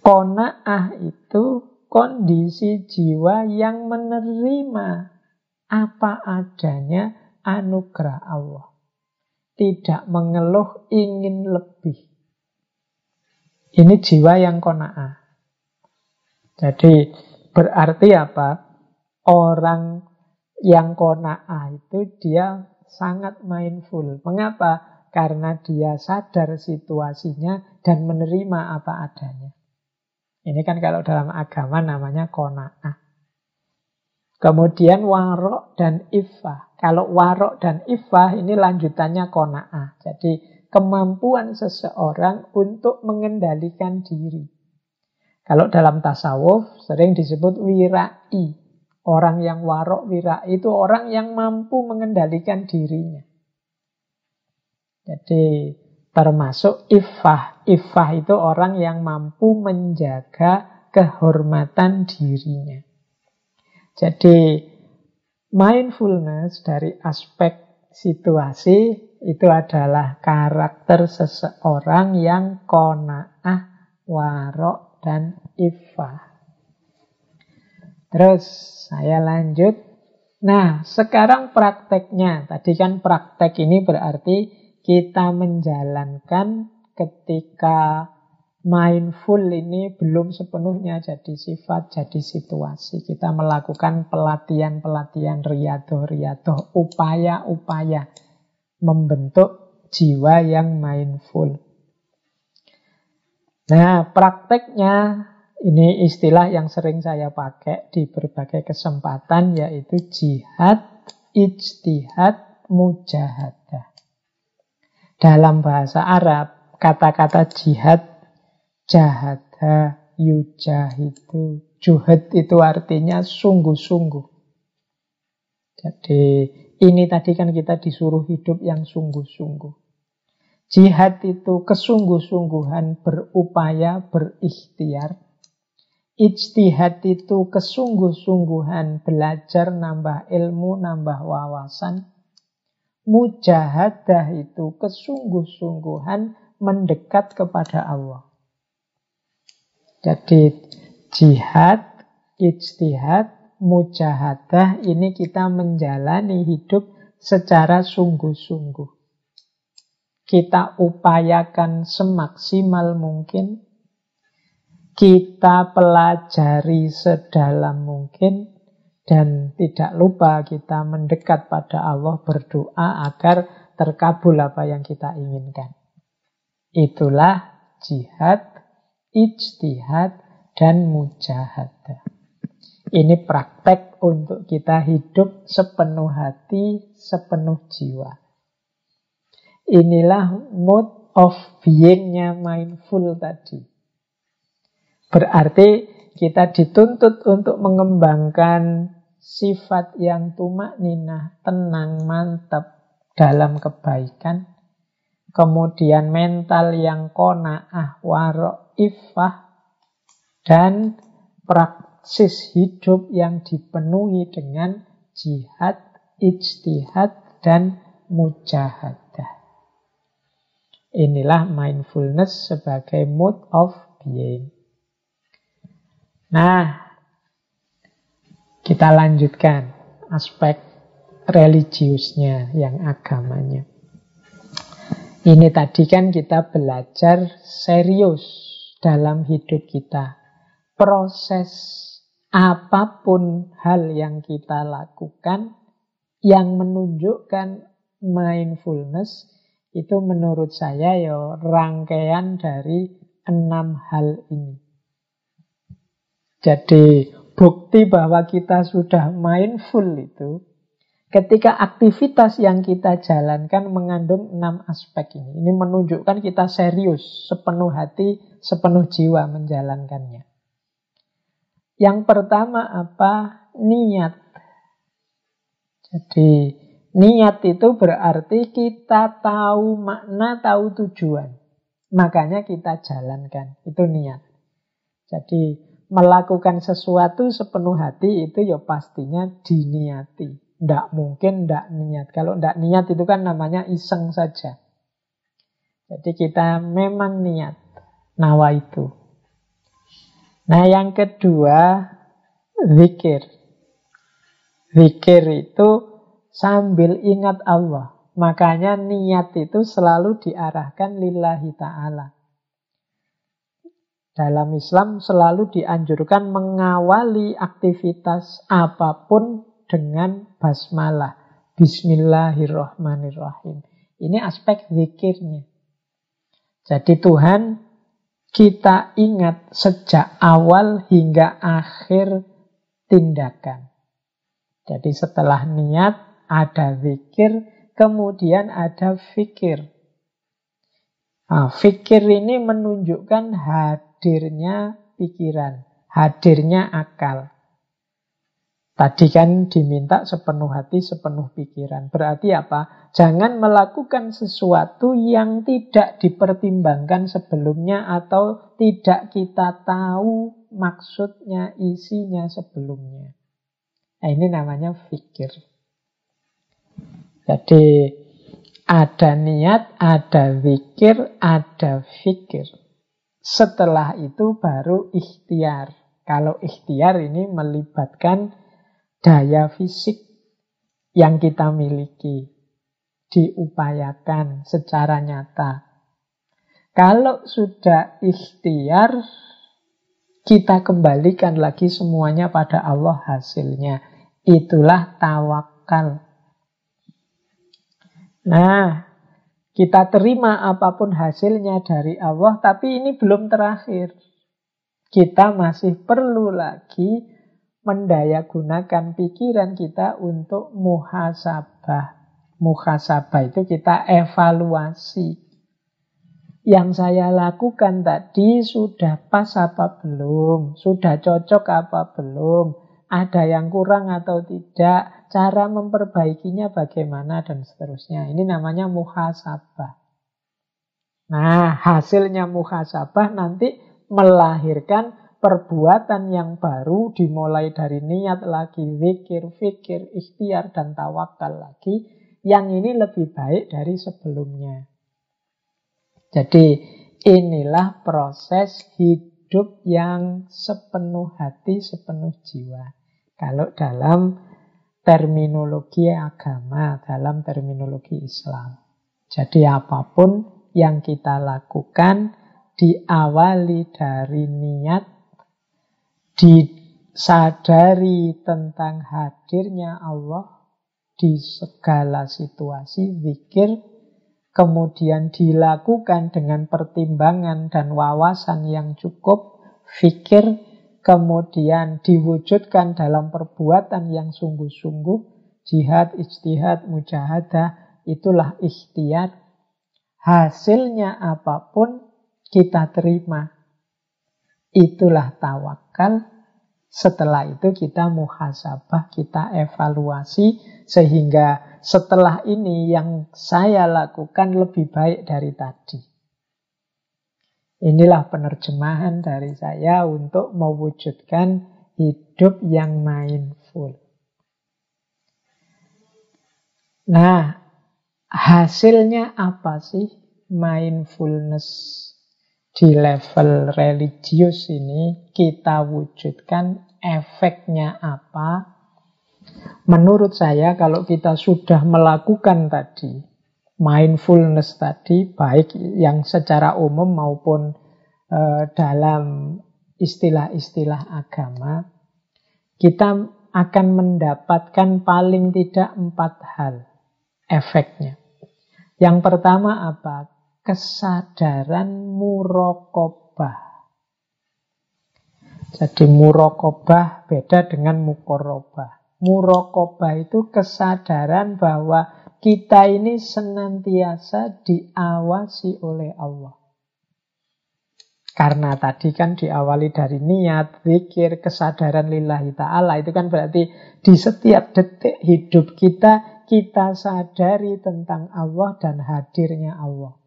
Kona'ah itu kondisi jiwa yang menerima apa adanya anugerah Allah. tidak mengeluh, ingin lebih. Ini jiwa yang kona'ah. Jadi berarti apa? Orang yang kona'ah itu dia sangat mindful. Mengapa? Karena dia sadar situasinya dan menerima apa adanya. Ini kan kalau dalam agama namanya kona'ah. Kemudian warok dan ifah. Kalau warok dan ifah ini lanjutannya kona'ah. Jadi kemampuan seseorang untuk mengendalikan diri. Kalau dalam tasawuf sering disebut wirai. Orang yang warok wirai itu orang yang mampu mengendalikan dirinya. Jadi termasuk ifah. Ifah itu orang yang mampu menjaga kehormatan dirinya. Jadi mindfulness dari aspek situasi itu adalah karakter seseorang yang kona'ah, warok, dan ifah. Terus saya lanjut. Nah, sekarang prakteknya. Tadi kan praktek ini berarti kita menjalankan ketika mindful ini belum sepenuhnya jadi sifat, jadi situasi. Kita melakukan pelatihan-pelatihan riado-riado, upaya-upaya membentuk jiwa yang mindful. Nah, prakteknya ini istilah yang sering saya pakai di berbagai kesempatan yaitu jihad, ijtihad, mujahadah. Dalam bahasa Arab, kata-kata jihad, jahada, yujahidu, juhad itu artinya sungguh-sungguh. Jadi ini tadi kan kita disuruh hidup yang sungguh-sungguh. Jihad itu kesungguh-sungguhan berupaya berikhtiar. Ijtihad itu kesungguh-sungguhan belajar nambah ilmu, nambah wawasan. Mujahadah itu kesungguh-sungguhan mendekat kepada Allah. Jadi jihad, ijtihad, mujahadah ini kita menjalani hidup secara sungguh-sungguh. Kita upayakan semaksimal mungkin. Kita pelajari sedalam mungkin. Dan tidak lupa kita mendekat pada Allah berdoa agar terkabul apa yang kita inginkan. Itulah jihad, ijtihad, dan mujahadah. Ini praktek untuk kita hidup sepenuh hati, sepenuh jiwa. Inilah mode of being-nya mindful tadi. Berarti kita dituntut untuk mengembangkan sifat yang tumak ninah, tenang, mantap dalam kebaikan. Kemudian mental yang kona'ah, warok, ifah. Dan praktek praksis hidup yang dipenuhi dengan jihad, ijtihad, dan mujahadah. Inilah mindfulness sebagai mode of being. Nah, kita lanjutkan aspek religiusnya, yang agamanya. Ini tadi kan kita belajar serius dalam hidup kita. Proses apa pun hal yang kita lakukan yang menunjukkan mindfulness itu menurut saya ya rangkaian dari enam hal ini. Jadi bukti bahwa kita sudah mindful itu ketika aktivitas yang kita jalankan mengandung enam aspek ini. Ini menunjukkan kita serius, sepenuh hati, sepenuh jiwa menjalankannya. Yang pertama apa? Niat. Jadi niat itu berarti kita tahu makna, tahu tujuan. Makanya kita jalankan. Itu niat. Jadi melakukan sesuatu sepenuh hati itu ya pastinya diniati. Tidak mungkin tidak niat. Kalau tidak niat itu kan namanya iseng saja. Jadi kita memang niat. Nawa itu. Nah yang kedua, zikir. Zikir itu sambil ingat Allah. Makanya niat itu selalu diarahkan lillahi ta'ala. Dalam Islam selalu dianjurkan mengawali aktivitas apa pun dengan basmalah. Bismillahirrahmanirrahim. Ini aspek zikirnya. Jadi Tuhan kita ingat sejak awal hingga akhir tindakan. Jadi setelah niat ada zikir, kemudian ada fikir. Nah, fikir ini menunjukkan hadirnya pikiran, hadirnya akal. Tadi kan diminta sepenuh hati, sepenuh pikiran. Berarti apa? Jangan melakukan sesuatu yang tidak dipertimbangkan sebelumnya atau tidak kita tahu maksudnya, isinya sebelumnya. Nah, ini namanya fikir. Jadi ada niat, ada zikir, ada fikir. Setelah itu baru ikhtiar. Kalau ikhtiar ini melibatkan daya fisik yang kita miliki. Diupayakan secara nyata. Kalau sudah ikhtiar, kita kembalikan lagi semuanya pada Allah hasilnya. Itulah tawakal. Nah, kita terima apa pun hasilnya dari Allah, tapi ini belum terakhir. Kita masih perlu lagi mendaya gunakan pikiran kita untuk muhasabah. Muhasabah itu kita evaluasi. Yang saya lakukan tadi sudah pas apa belum? Sudah cocok apa belum? Ada yang kurang atau tidak? cara memperbaikinya bagaimana dan seterusnya. Ini namanya muhasabah. Nah, hasilnya muhasabah nanti melahirkan perbuatan yang baru dimulai dari niat lagi, zikir, fikir, ikhtiar, dan tawakal lagi. Yang ini lebih baik dari sebelumnya. Jadi inilah proses hidup yang sepenuh hati, sepenuh jiwa. Kalau dalam terminologi agama, dalam terminologi Islam. Jadi apa pun yang kita lakukan diawali dari niat, disadari tentang hadirnya Allah di segala situasi, zikir, kemudian dilakukan dengan pertimbangan dan wawasan yang cukup, fikir, kemudian diwujudkan dalam perbuatan yang sungguh-sungguh, jihad, ijtihad, mujahadah, itulah ikhtiar. Hasilnya apa pun kita terima. Itulah tawakal. Setelah itu kita muhasabah, kita evaluasi sehingga setelah ini yang saya lakukan lebih baik dari tadi. Inilah penerjemahan dari saya untuk mewujudkan hidup yang mindful. Nah, hasilnya apa sih mindfulness di level religius ini? Kita wujudkan efeknya apa? Menurut saya kalau kita sudah melakukan tadi mindfulness tadi, baik yang secara umum maupun uh, dalam istilah-istilah agama, kita akan mendapatkan paling tidak empat hal efeknya. Yang pertama apa? Kesadaran murokobah. Jadi murokobah beda dengan mukorobah. Murokobah itu kesadaran bahwa kita ini senantiasa diawasi oleh Allah. Karena tadi kan diawali dari niat, zikir, kesadaran lillahi ta'ala. Itu kan berarti di setiap detik hidup kita, kita sadari tentang Allah dan hadirnya Allah.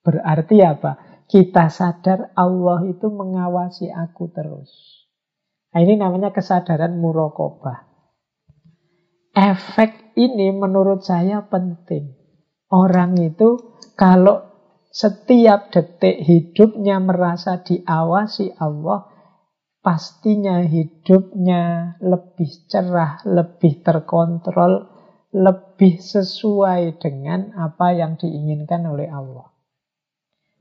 Berarti apa? Kita sadar Allah itu mengawasi aku terus. Nah, ini namanya kesadaran murokobah. Efek ini menurut saya penting. Orang itu kalau setiap detik hidupnya merasa diawasi Allah, pastinya hidupnya lebih cerah, lebih terkontrol, lebih sesuai dengan apa yang diinginkan oleh Allah.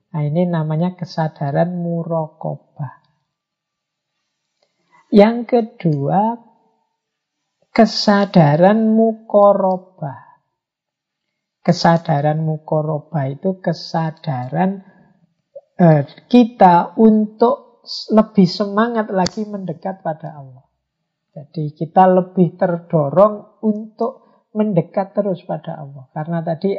Nah, ini namanya kesadaran murokobah. Yang kedua, kesadaran mukorobah. Kesadaran mukorobah itu kesadaran eh, kita untuk lebih semangat lagi mendekat pada Allah. Jadi kita lebih terdorong untuk mendekat terus pada Allah. Karena tadi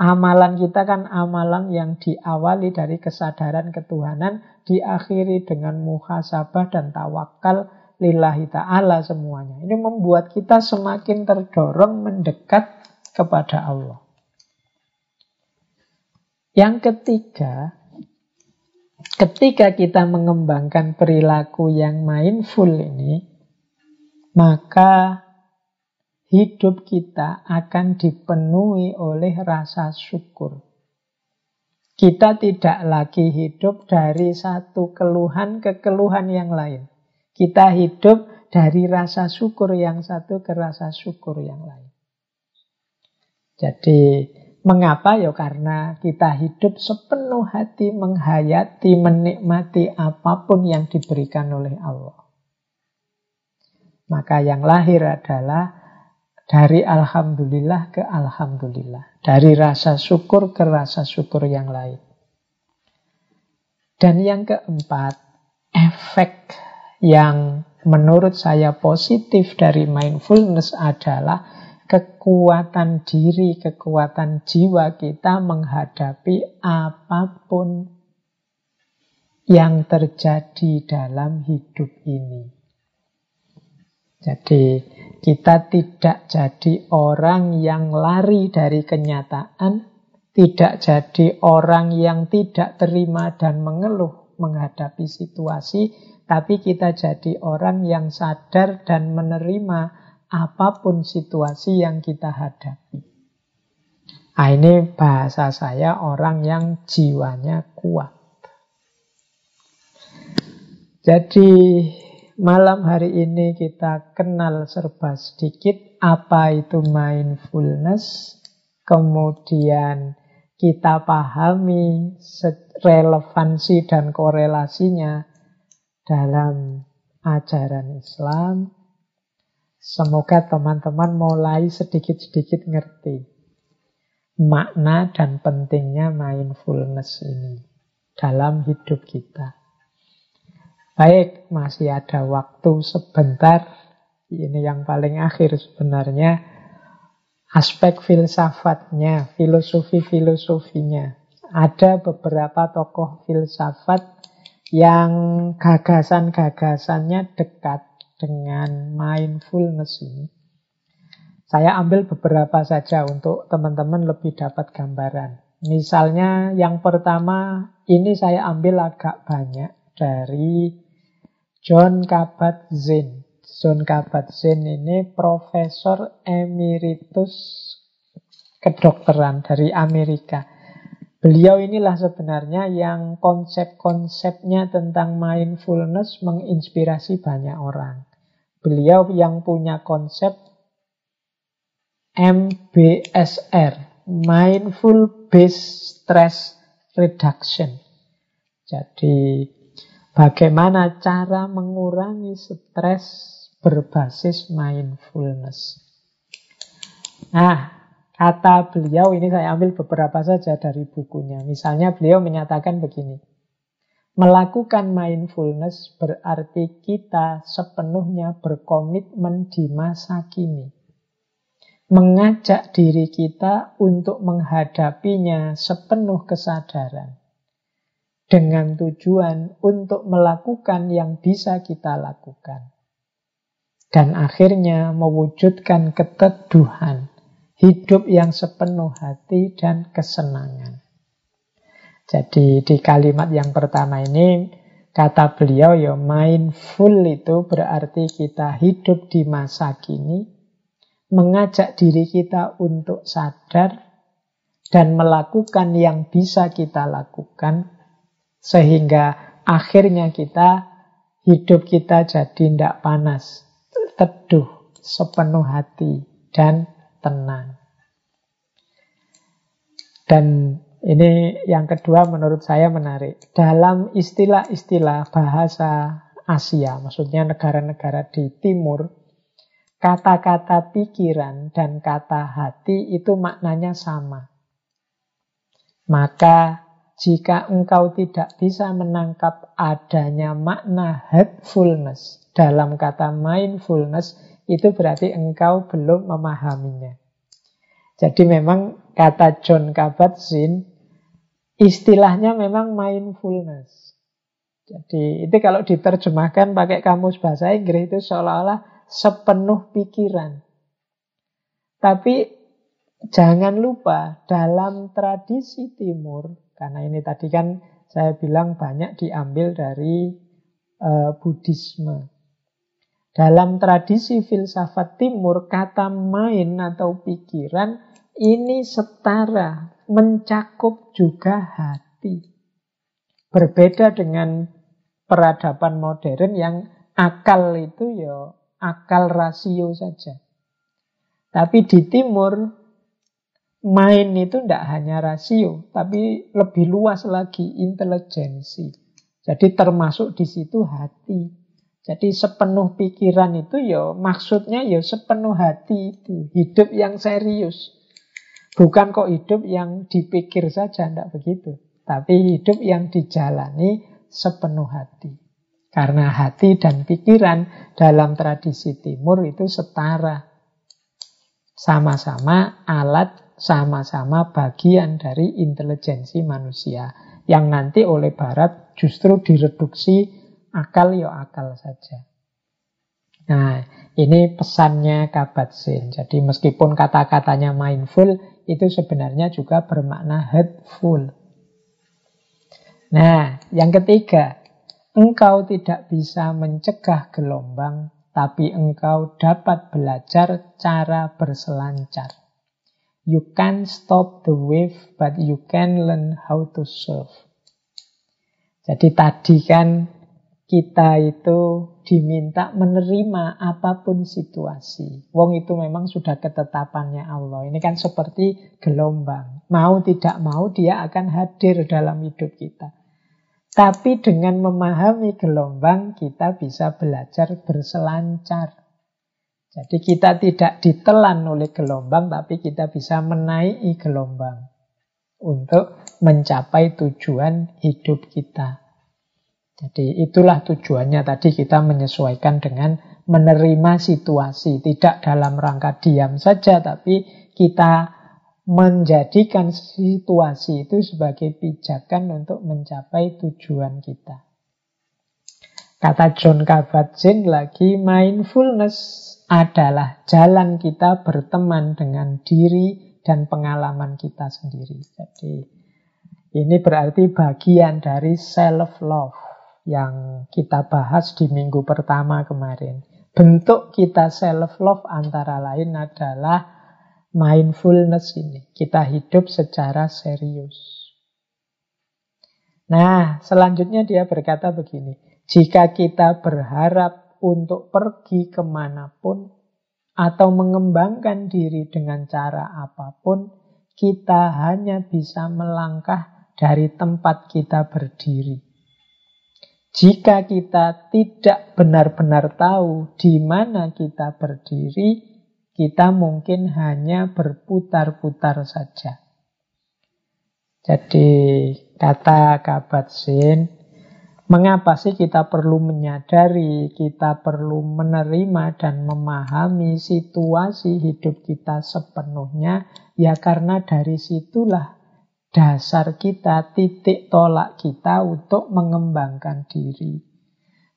amalan kita kan amalan yang diawali dari kesadaran ketuhanan, diakhiri dengan muhasabah dan tawakal lillahi ta'ala semuanya. Ini membuat kita semakin terdorong mendekat kepada Allah. Yang ketiga, ketika kita mengembangkan perilaku yang mindful ini, maka hidup kita akan dipenuhi oleh rasa syukur. Kita tidak lagi hidup dari satu keluhan ke keluhan yang lain. Kita hidup dari rasa syukur yang satu ke rasa syukur yang lain. Jadi, mengapa? Ya karena kita hidup sepenuh hati menghayati, menikmati apa pun yang diberikan oleh Allah. Maka yang lahir adalah dari Alhamdulillah ke Alhamdulillah. Dari rasa syukur ke rasa syukur yang lain. Dan yang keempat, efek yang menurut saya positif dari mindfulness adalah kekuatan diri, kekuatan jiwa kita menghadapi apa pun yang terjadi dalam hidup ini. Jadi kita tidak jadi orang yang lari dari kenyataan, tidak jadi orang yang tidak terima dan mengeluh menghadapi situasi, tapi kita jadi orang yang sadar dan menerima apa pun situasi yang kita hadapi. Nah, ini bahasa saya orang yang jiwanya kuat. Jadi Malam hari ini kita kenal serba sedikit apa itu mindfulness. Kemudian kita pahami relevansi dan korelasinya dalam ajaran Islam. Semoga teman-teman mulai sedikit-sedikit ngerti makna dan pentingnya mindfulness ini dalam hidup kita. Baik, masih ada waktu sebentar. Ini yang paling akhir sebenarnya. Aspek filsafatnya, filosofi-filosofinya. Ada beberapa tokoh filsafat yang gagasan-gagasannya dekat dengan mindfulness ini. Saya ambil beberapa saja untuk teman-teman lebih dapat gambaran. Misalnya yang pertama, ini saya ambil agak banyak dari John Kabat-Zinn. John Kabat-Zinn ini profesor emeritus kedokteran dari Amerika. Beliau inilah sebenarnya yang konsep-konsepnya tentang mindfulness menginspirasi banyak orang. Beliau yang punya konsep MBSR, Mindful Based Stress Reduction. Jadi Bagaimana cara mengurangi stres berbasis mindfulness. Nah, kata beliau ini saya ambil beberapa saja dari bukunya. Misalnya beliau menyatakan begini. Melakukan mindfulness berarti kita sepenuhnya berkomitmen di masa kini. Mengajak diri kita untuk menghadapinya sepenuh kesadaran dengan tujuan untuk melakukan yang bisa kita lakukan. Dan akhirnya mewujudkan keteduhan, hidup yang sepenuh hati dan kesenangan. Jadi di kalimat yang pertama ini, kata beliau ya mindful itu berarti kita hidup di masa kini, mengajak diri kita untuk sadar dan melakukan yang bisa kita lakukan sehingga akhirnya kita, hidup kita jadi tidak panas, teduh, sepenuh hati, dan tenang. Dan ini yang kedua menurut saya menarik. Dalam istilah-istilah bahasa Asia, maksudnya negara-negara di timur, kata-kata pikiran dan kata hati itu maknanya sama. Maka jika engkau tidak bisa menangkap adanya makna headfulness dalam kata mindfulness, itu berarti engkau belum memahaminya. Jadi memang kata John Kabat-Zinn istilahnya memang mindfulness. Jadi itu kalau diterjemahkan pakai kamus bahasa Inggris itu seolah-olah sepenuh pikiran. Tapi jangan lupa dalam tradisi timur, karena ini tadi kan saya bilang banyak diambil dari uh, Buddhisme. Dalam tradisi filsafat timur, kata main atau pikiran ini setara, mencakup juga hati. Berbeda dengan peradaban modern yang akal itu ya akal rasio saja. Tapi di timur, main itu tidak hanya rasio, tapi lebih luas lagi intelijensi. Jadi termasuk di situ hati. Jadi sepenuh pikiran itu ya maksudnya ya sepenuh hati itu. Hidup yang serius. Bukan kok hidup yang dipikir saja, tidak begitu. Tapi hidup yang dijalani sepenuh hati. Karena hati dan pikiran dalam tradisi timur itu setara. Sama-sama alat, sama-sama bagian dari intelijensi manusia. Yang nanti oleh barat justru direduksi akal ya akal saja. Nah, ini pesannya Kabat Zin. Jadi meskipun kata-katanya mindful, itu sebenarnya juga bermakna headful. Nah, yang ketiga, engkau tidak bisa mencegah gelombang, tapi engkau dapat belajar cara berselancar. You can't stop the wave, but you can learn how to surf. Jadi tadi kan kita itu diminta menerima apa pun situasi. Wong itu memang sudah ketetapannya Allah. Ini kan seperti gelombang. Mau tidak mau dia akan hadir dalam hidup kita. Tapi dengan memahami gelombang kita bisa belajar berselancar. Jadi kita tidak ditelan oleh gelombang tapi kita bisa menaiki gelombang untuk mencapai tujuan hidup kita. Jadi itulah tujuannya tadi kita menyesuaikan dengan menerima situasi. Tidak dalam rangka diam saja, tapi kita menjadikan situasi itu sebagai pijakan untuk mencapai tujuan kita. Kata John Kabat-Zinn lagi, mindfulness adalah jalan kita berteman dengan diri dan pengalaman kita sendiri. Jadi ini berarti bagian dari self-love yang kita bahas di minggu pertama kemarin. Bentuk kita self-love antara lain adalah mindfulness ini. Kita hidup secara serius. Nah, selanjutnya dia berkata begini. Jika kita berharap untuk pergi ke mana pun atau mengembangkan diri dengan cara apa pun, kita hanya bisa melangkah dari tempat kita berdiri. Jika kita tidak benar-benar tahu di mana kita berdiri, kita mungkin hanya berputar-putar saja. Jadi kata Kabat Sin, mengapa sih kita perlu menyadari, kita perlu menerima dan memahami situasi hidup kita sepenuhnya? Ya karena dari situlah dasar kita, titik tolak kita untuk mengembangkan diri.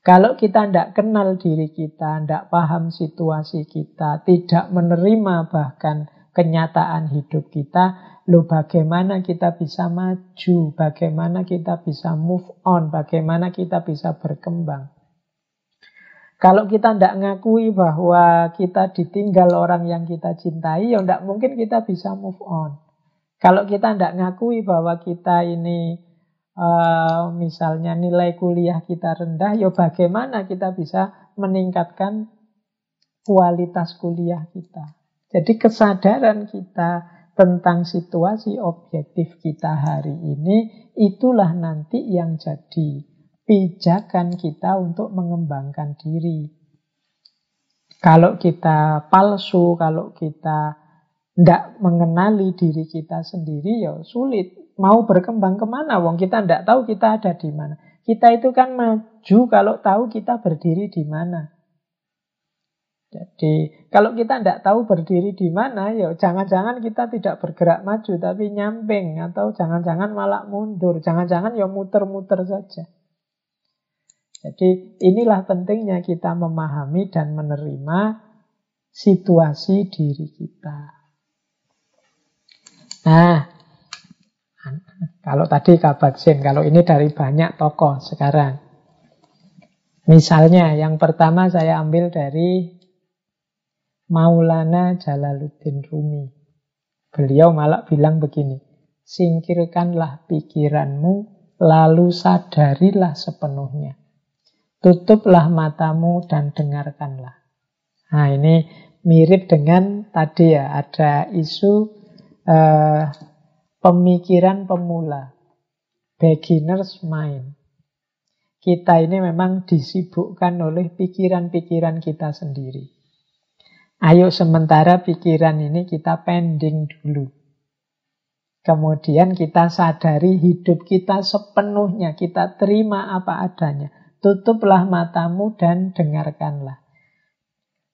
Kalau kita tidak kenal diri kita, tidak paham situasi kita, tidak menerima bahkan kenyataan hidup kita, lo bagaimana kita bisa maju, bagaimana kita bisa move on, bagaimana kita bisa berkembang. Kalau kita tidak ngakui bahwa kita ditinggal orang yang kita cintai, ya tidak mungkin kita bisa move on. Kalau kita tidak ngakui bahwa kita ini uh, misalnya nilai kuliah kita rendah, ya bagaimana kita bisa meningkatkan kualitas kuliah kita. Jadi kesadaran kita tentang situasi objektif kita hari ini, itulah nanti yang jadi pijakan kita untuk mengembangkan diri. Kalau kita palsu, kalau kita tidak mengenali diri kita sendiri, ya sulit. Mau berkembang ke mana? Wong kita tidak tahu kita ada di mana. Kita itu kan maju kalau tahu kita berdiri di mana. Jadi kalau kita tidak tahu berdiri di mana, ya jangan-jangan kita tidak bergerak maju tapi nyamping atau jangan-jangan malah mundur, jangan-jangan ya muter-muter saja. Jadi inilah pentingnya kita memahami dan menerima situasi diri kita. Nah, kalau tadi Kabat-Zin, kalau ini dari banyak tokoh sekarang. Misalnya yang pertama saya ambil dari Maulana Jalaluddin Rumi. Beliau malah bilang begini, singkirkanlah pikiranmu, lalu sadarilah sepenuhnya. Tutuplah matamu dan dengarkanlah. Nah ini mirip dengan tadi ya, ada isu uh, pemikiran pemula, beginner's mind. Kita ini memang disibukkan oleh pikiran-pikiran kita sendiri. Ayo sementara pikiran ini kita pending dulu. Kemudian kita sadari hidup kita sepenuhnya, kita terima apa adanya. Tutuplah matamu dan dengarkanlah.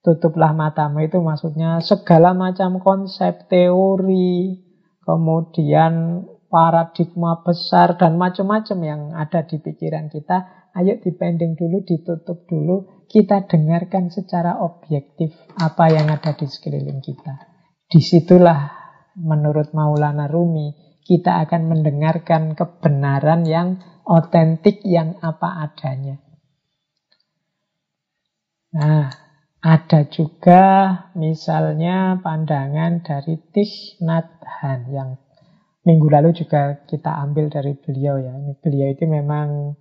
Tutuplah matamu itu maksudnya segala macam konsep, teori, kemudian paradigma besar dan macam-macam yang ada di pikiran kita ayo dipending dulu, ditutup dulu, kita dengarkan secara objektif apa yang ada di sekeliling kita. Di situlah menurut Maulana Rumi kita akan mendengarkan kebenaran yang otentik yang apa adanya. Nah, ada juga misalnya pandangan dari Thich Nhat Hanh yang minggu lalu juga kita ambil dari beliau ya. Beliau itu memang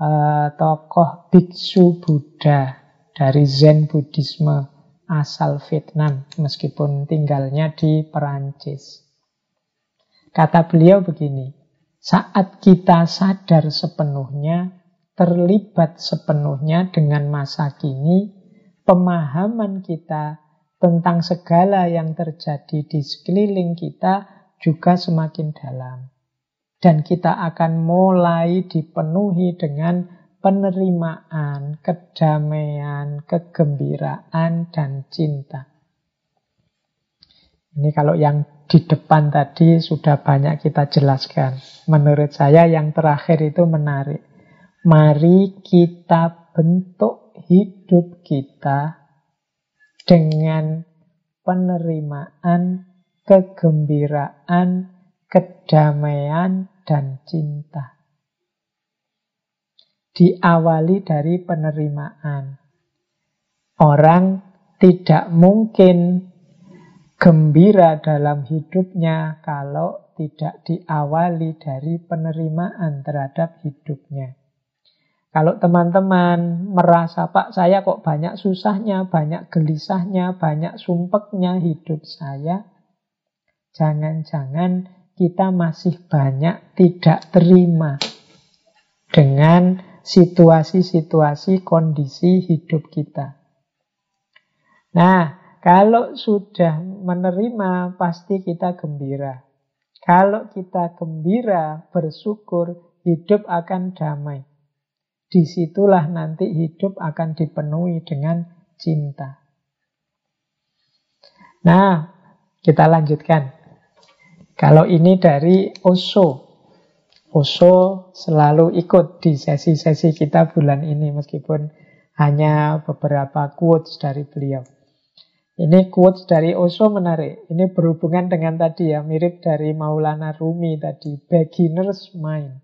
uh, tokoh biksu Buddha dari Zen Buddhisme asal Vietnam meskipun tinggalnya di Perancis. Kata beliau begini, saat kita sadar sepenuhnya, terlibat sepenuhnya dengan masa kini, pemahaman kita tentang segala yang terjadi di sekeliling kita juga semakin dalam. Dan kita akan mulai dipenuhi dengan penerimaan, kedamaian, kegembiraan, dan cinta. Ini kalau yang di depan tadi sudah banyak kita jelaskan. Menurut saya yang terakhir itu menarik. Mari kita bentuk hidup kita dengan penerimaan, kegembiraan, kedamaian, dan cinta. Diawali dari penerimaan. Orang tidak mungkin gembira dalam hidupnya kalau tidak diawali dari penerimaan terhadap hidupnya. Kalau teman-teman merasa, Pak, saya kok banyak susahnya, banyak gelisahnya, banyak sumpeknya hidup saya, jangan-jangan kita masih banyak tidak terima dengan situasi-situasi kondisi hidup kita. Nah, kalau sudah menerima, pasti kita gembira. Kalau kita gembira, bersyukur, hidup akan damai. Di situlah nanti hidup akan dipenuhi dengan cinta. Nah, kita lanjutkan. Kalau ini dari Oso. Oso selalu ikut di sesi-sesi kita bulan ini meskipun hanya beberapa quotes dari beliau. Ini quotes dari Oso menarik. Ini berhubungan dengan tadi ya, mirip dari Maulana Rumi tadi, beginner's mind.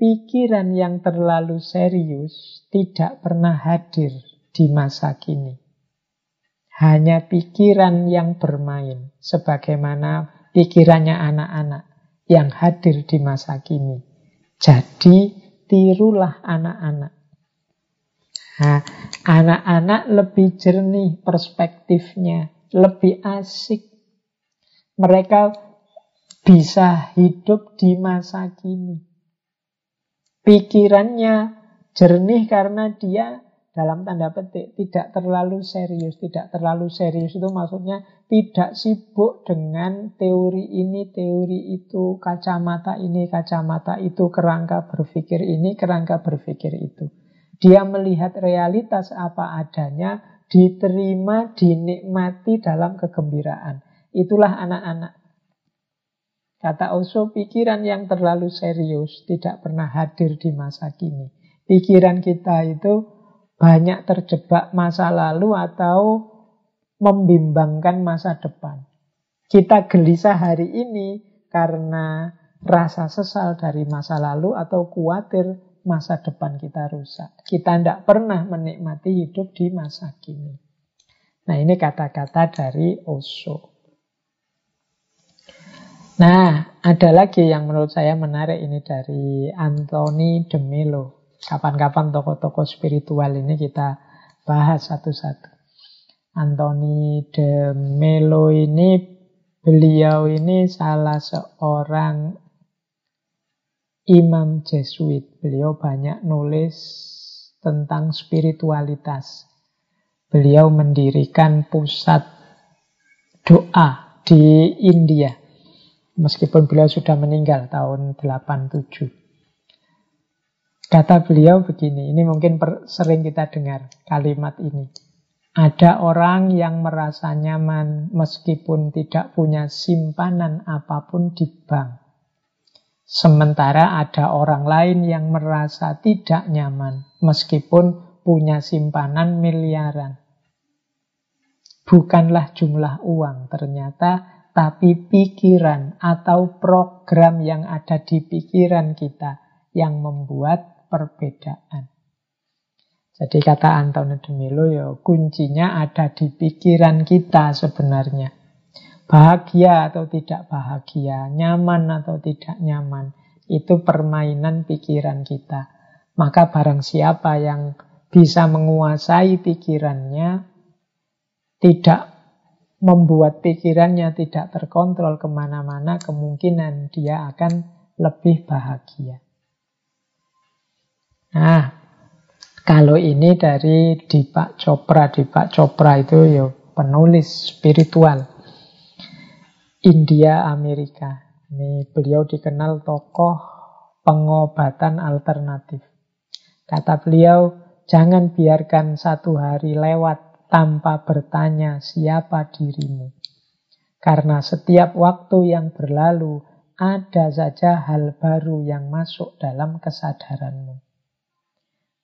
Pikiran yang terlalu serius tidak pernah hadir di masa kini hanya pikiran yang bermain, sebagaimana pikirannya anak-anak yang hadir di masa kini. Jadi, tirulah anak-anak. Anak-anak lebih jernih perspektifnya, lebih asik. Mereka bisa hidup di masa kini. Pikirannya jernih karena dia dalam tanda petik tidak terlalu serius. Tidak terlalu serius itu maksudnya tidak sibuk dengan teori ini, teori itu, kacamata ini, kacamata itu, kerangka berpikir ini, kerangka berpikir itu. Dia melihat realitas apa adanya, diterima, dinikmati dalam kegembiraan. Itulah anak-anak Kata Osho, pikiran yang terlalu serius tidak pernah hadir di masa kini. Pikiran kita itu banyak terjebak masa lalu atau membimbangkan masa depan. Kita gelisah hari ini karena rasa sesal dari masa lalu atau khawatir masa depan kita rusak. Kita tidak pernah menikmati hidup di masa kini. Nah ini kata-kata dari Osho. Nah, ada lagi yang menurut saya menarik ini dari Anthony de Melo. Kapan-kapan tokoh-tokoh spiritual ini kita bahas satu-satu. Anthony de Melo ini, beliau ini salah seorang imam Jesuit. Beliau banyak nulis tentang spiritualitas. Beliau mendirikan pusat doa di India Meskipun beliau sudah meninggal tahun 87. Kata beliau begini, ini mungkin per, sering kita dengar kalimat ini. Ada orang yang merasa nyaman meskipun tidak punya simpanan apa pun di bank. Sementara ada orang lain yang merasa tidak nyaman meskipun punya simpanan miliaran. Bukanlah jumlah uang, ternyata tapi pikiran atau program yang ada di pikiran kita yang membuat perbedaan. Jadi kata Antonio de Melo ya kuncinya ada di pikiran kita sebenarnya. Bahagia atau tidak bahagia, nyaman atau tidak nyaman, itu permainan pikiran kita. Maka barang siapa yang bisa menguasai pikirannya, tidak membuat pikirannya tidak terkontrol ke mana-mana, kemungkinan dia akan lebih bahagia. Nah, kalau ini dari Dipak Chopra, Dipak Chopra itu ya penulis spiritual India Amerika. Ini beliau dikenal tokoh pengobatan alternatif. Kata beliau, jangan biarkan satu hari lewat tanpa bertanya siapa dirimu. Karena setiap waktu yang berlalu, ada saja hal baru yang masuk dalam kesadaranmu.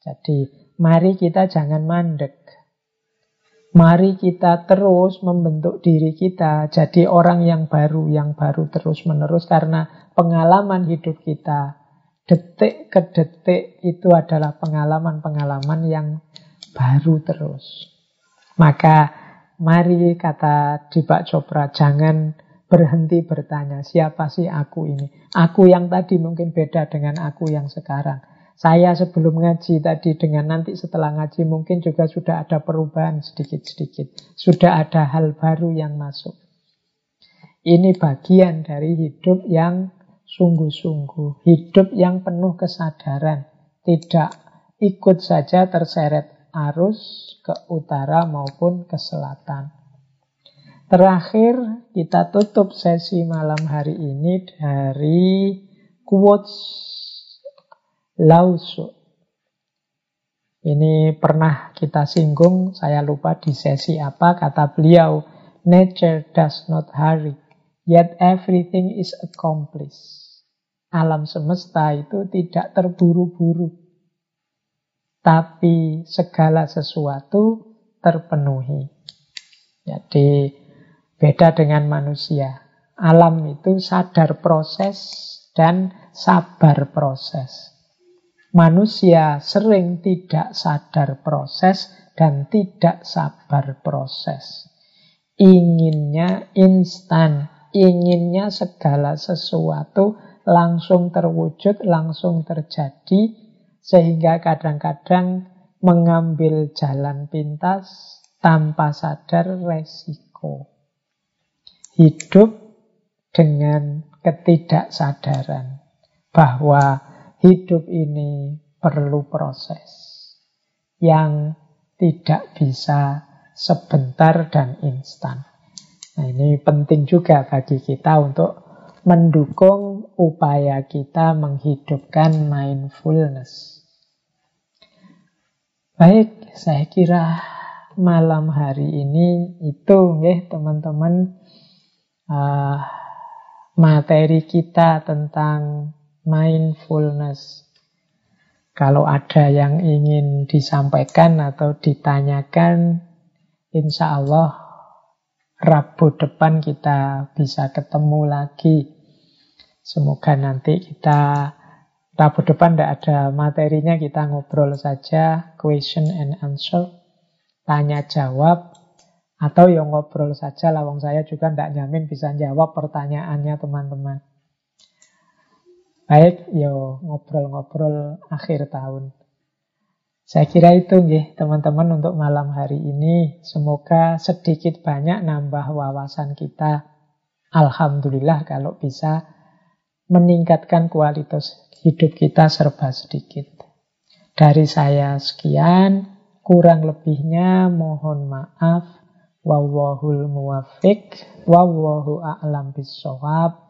Jadi, mari kita jangan mandek. Mari kita terus membentuk diri kita jadi orang yang baru, yang baru terus-menerus karena pengalaman hidup kita detik ke detik itu adalah pengalaman-pengalaman yang baru terus. Maka mari kata Deepak Chopra, jangan berhenti bertanya, siapa sih aku ini? Aku yang tadi mungkin beda dengan aku yang sekarang. Saya sebelum ngaji tadi dengan nanti setelah ngaji mungkin juga sudah ada perubahan sedikit-sedikit. Sudah ada hal baru yang masuk. Ini bagian dari hidup yang sungguh-sungguh. Hidup yang penuh kesadaran. Tidak ikut saja terseret arus ke utara maupun ke selatan. Terakhir, kita tutup sesi malam hari ini dari quotes Lao Tzu. Ini pernah kita singgung, saya lupa di sesi apa, kata beliau, Nature does not hurry, yet everything is accomplished. Alam semesta itu tidak terburu-buru, tapi segala sesuatu terpenuhi. Jadi beda dengan manusia. Alam itu sadar proses dan sabar proses. Manusia sering tidak sadar proses dan tidak sabar proses. Inginnya instan, inginnya segala sesuatu langsung terwujud, langsung terjadi, sehingga kadang-kadang mengambil jalan pintas tanpa sadar resiko. Hidup dengan ketidaksadaran bahwa hidup ini perlu proses yang tidak bisa sebentar dan instan. Nah, ini penting juga bagi kita untuk mendukung upaya kita menghidupkan mindfulness. Baik, saya kira malam hari ini itu ya teman-teman uh, materi kita tentang mindfulness. Kalau ada yang ingin disampaikan atau ditanyakan, insya Allah Rabu depan kita bisa ketemu lagi. Semoga nanti kita Rabu depan tidak ada materinya, kita ngobrol saja, question and answer, tanya jawab, atau yang ngobrol saja, lawang saya juga tidak nyamin bisa jawab pertanyaannya teman-teman. Baik, yo ngobrol-ngobrol akhir tahun. Saya kira itu nih teman-teman untuk malam hari ini. Semoga sedikit banyak nambah wawasan kita. Alhamdulillah kalau bisa meningkatkan kualitas hidup kita serba sedikit. Dari saya sekian, kurang lebihnya mohon maaf. Wallahul muwafiq, wallahu a'lam bisawab.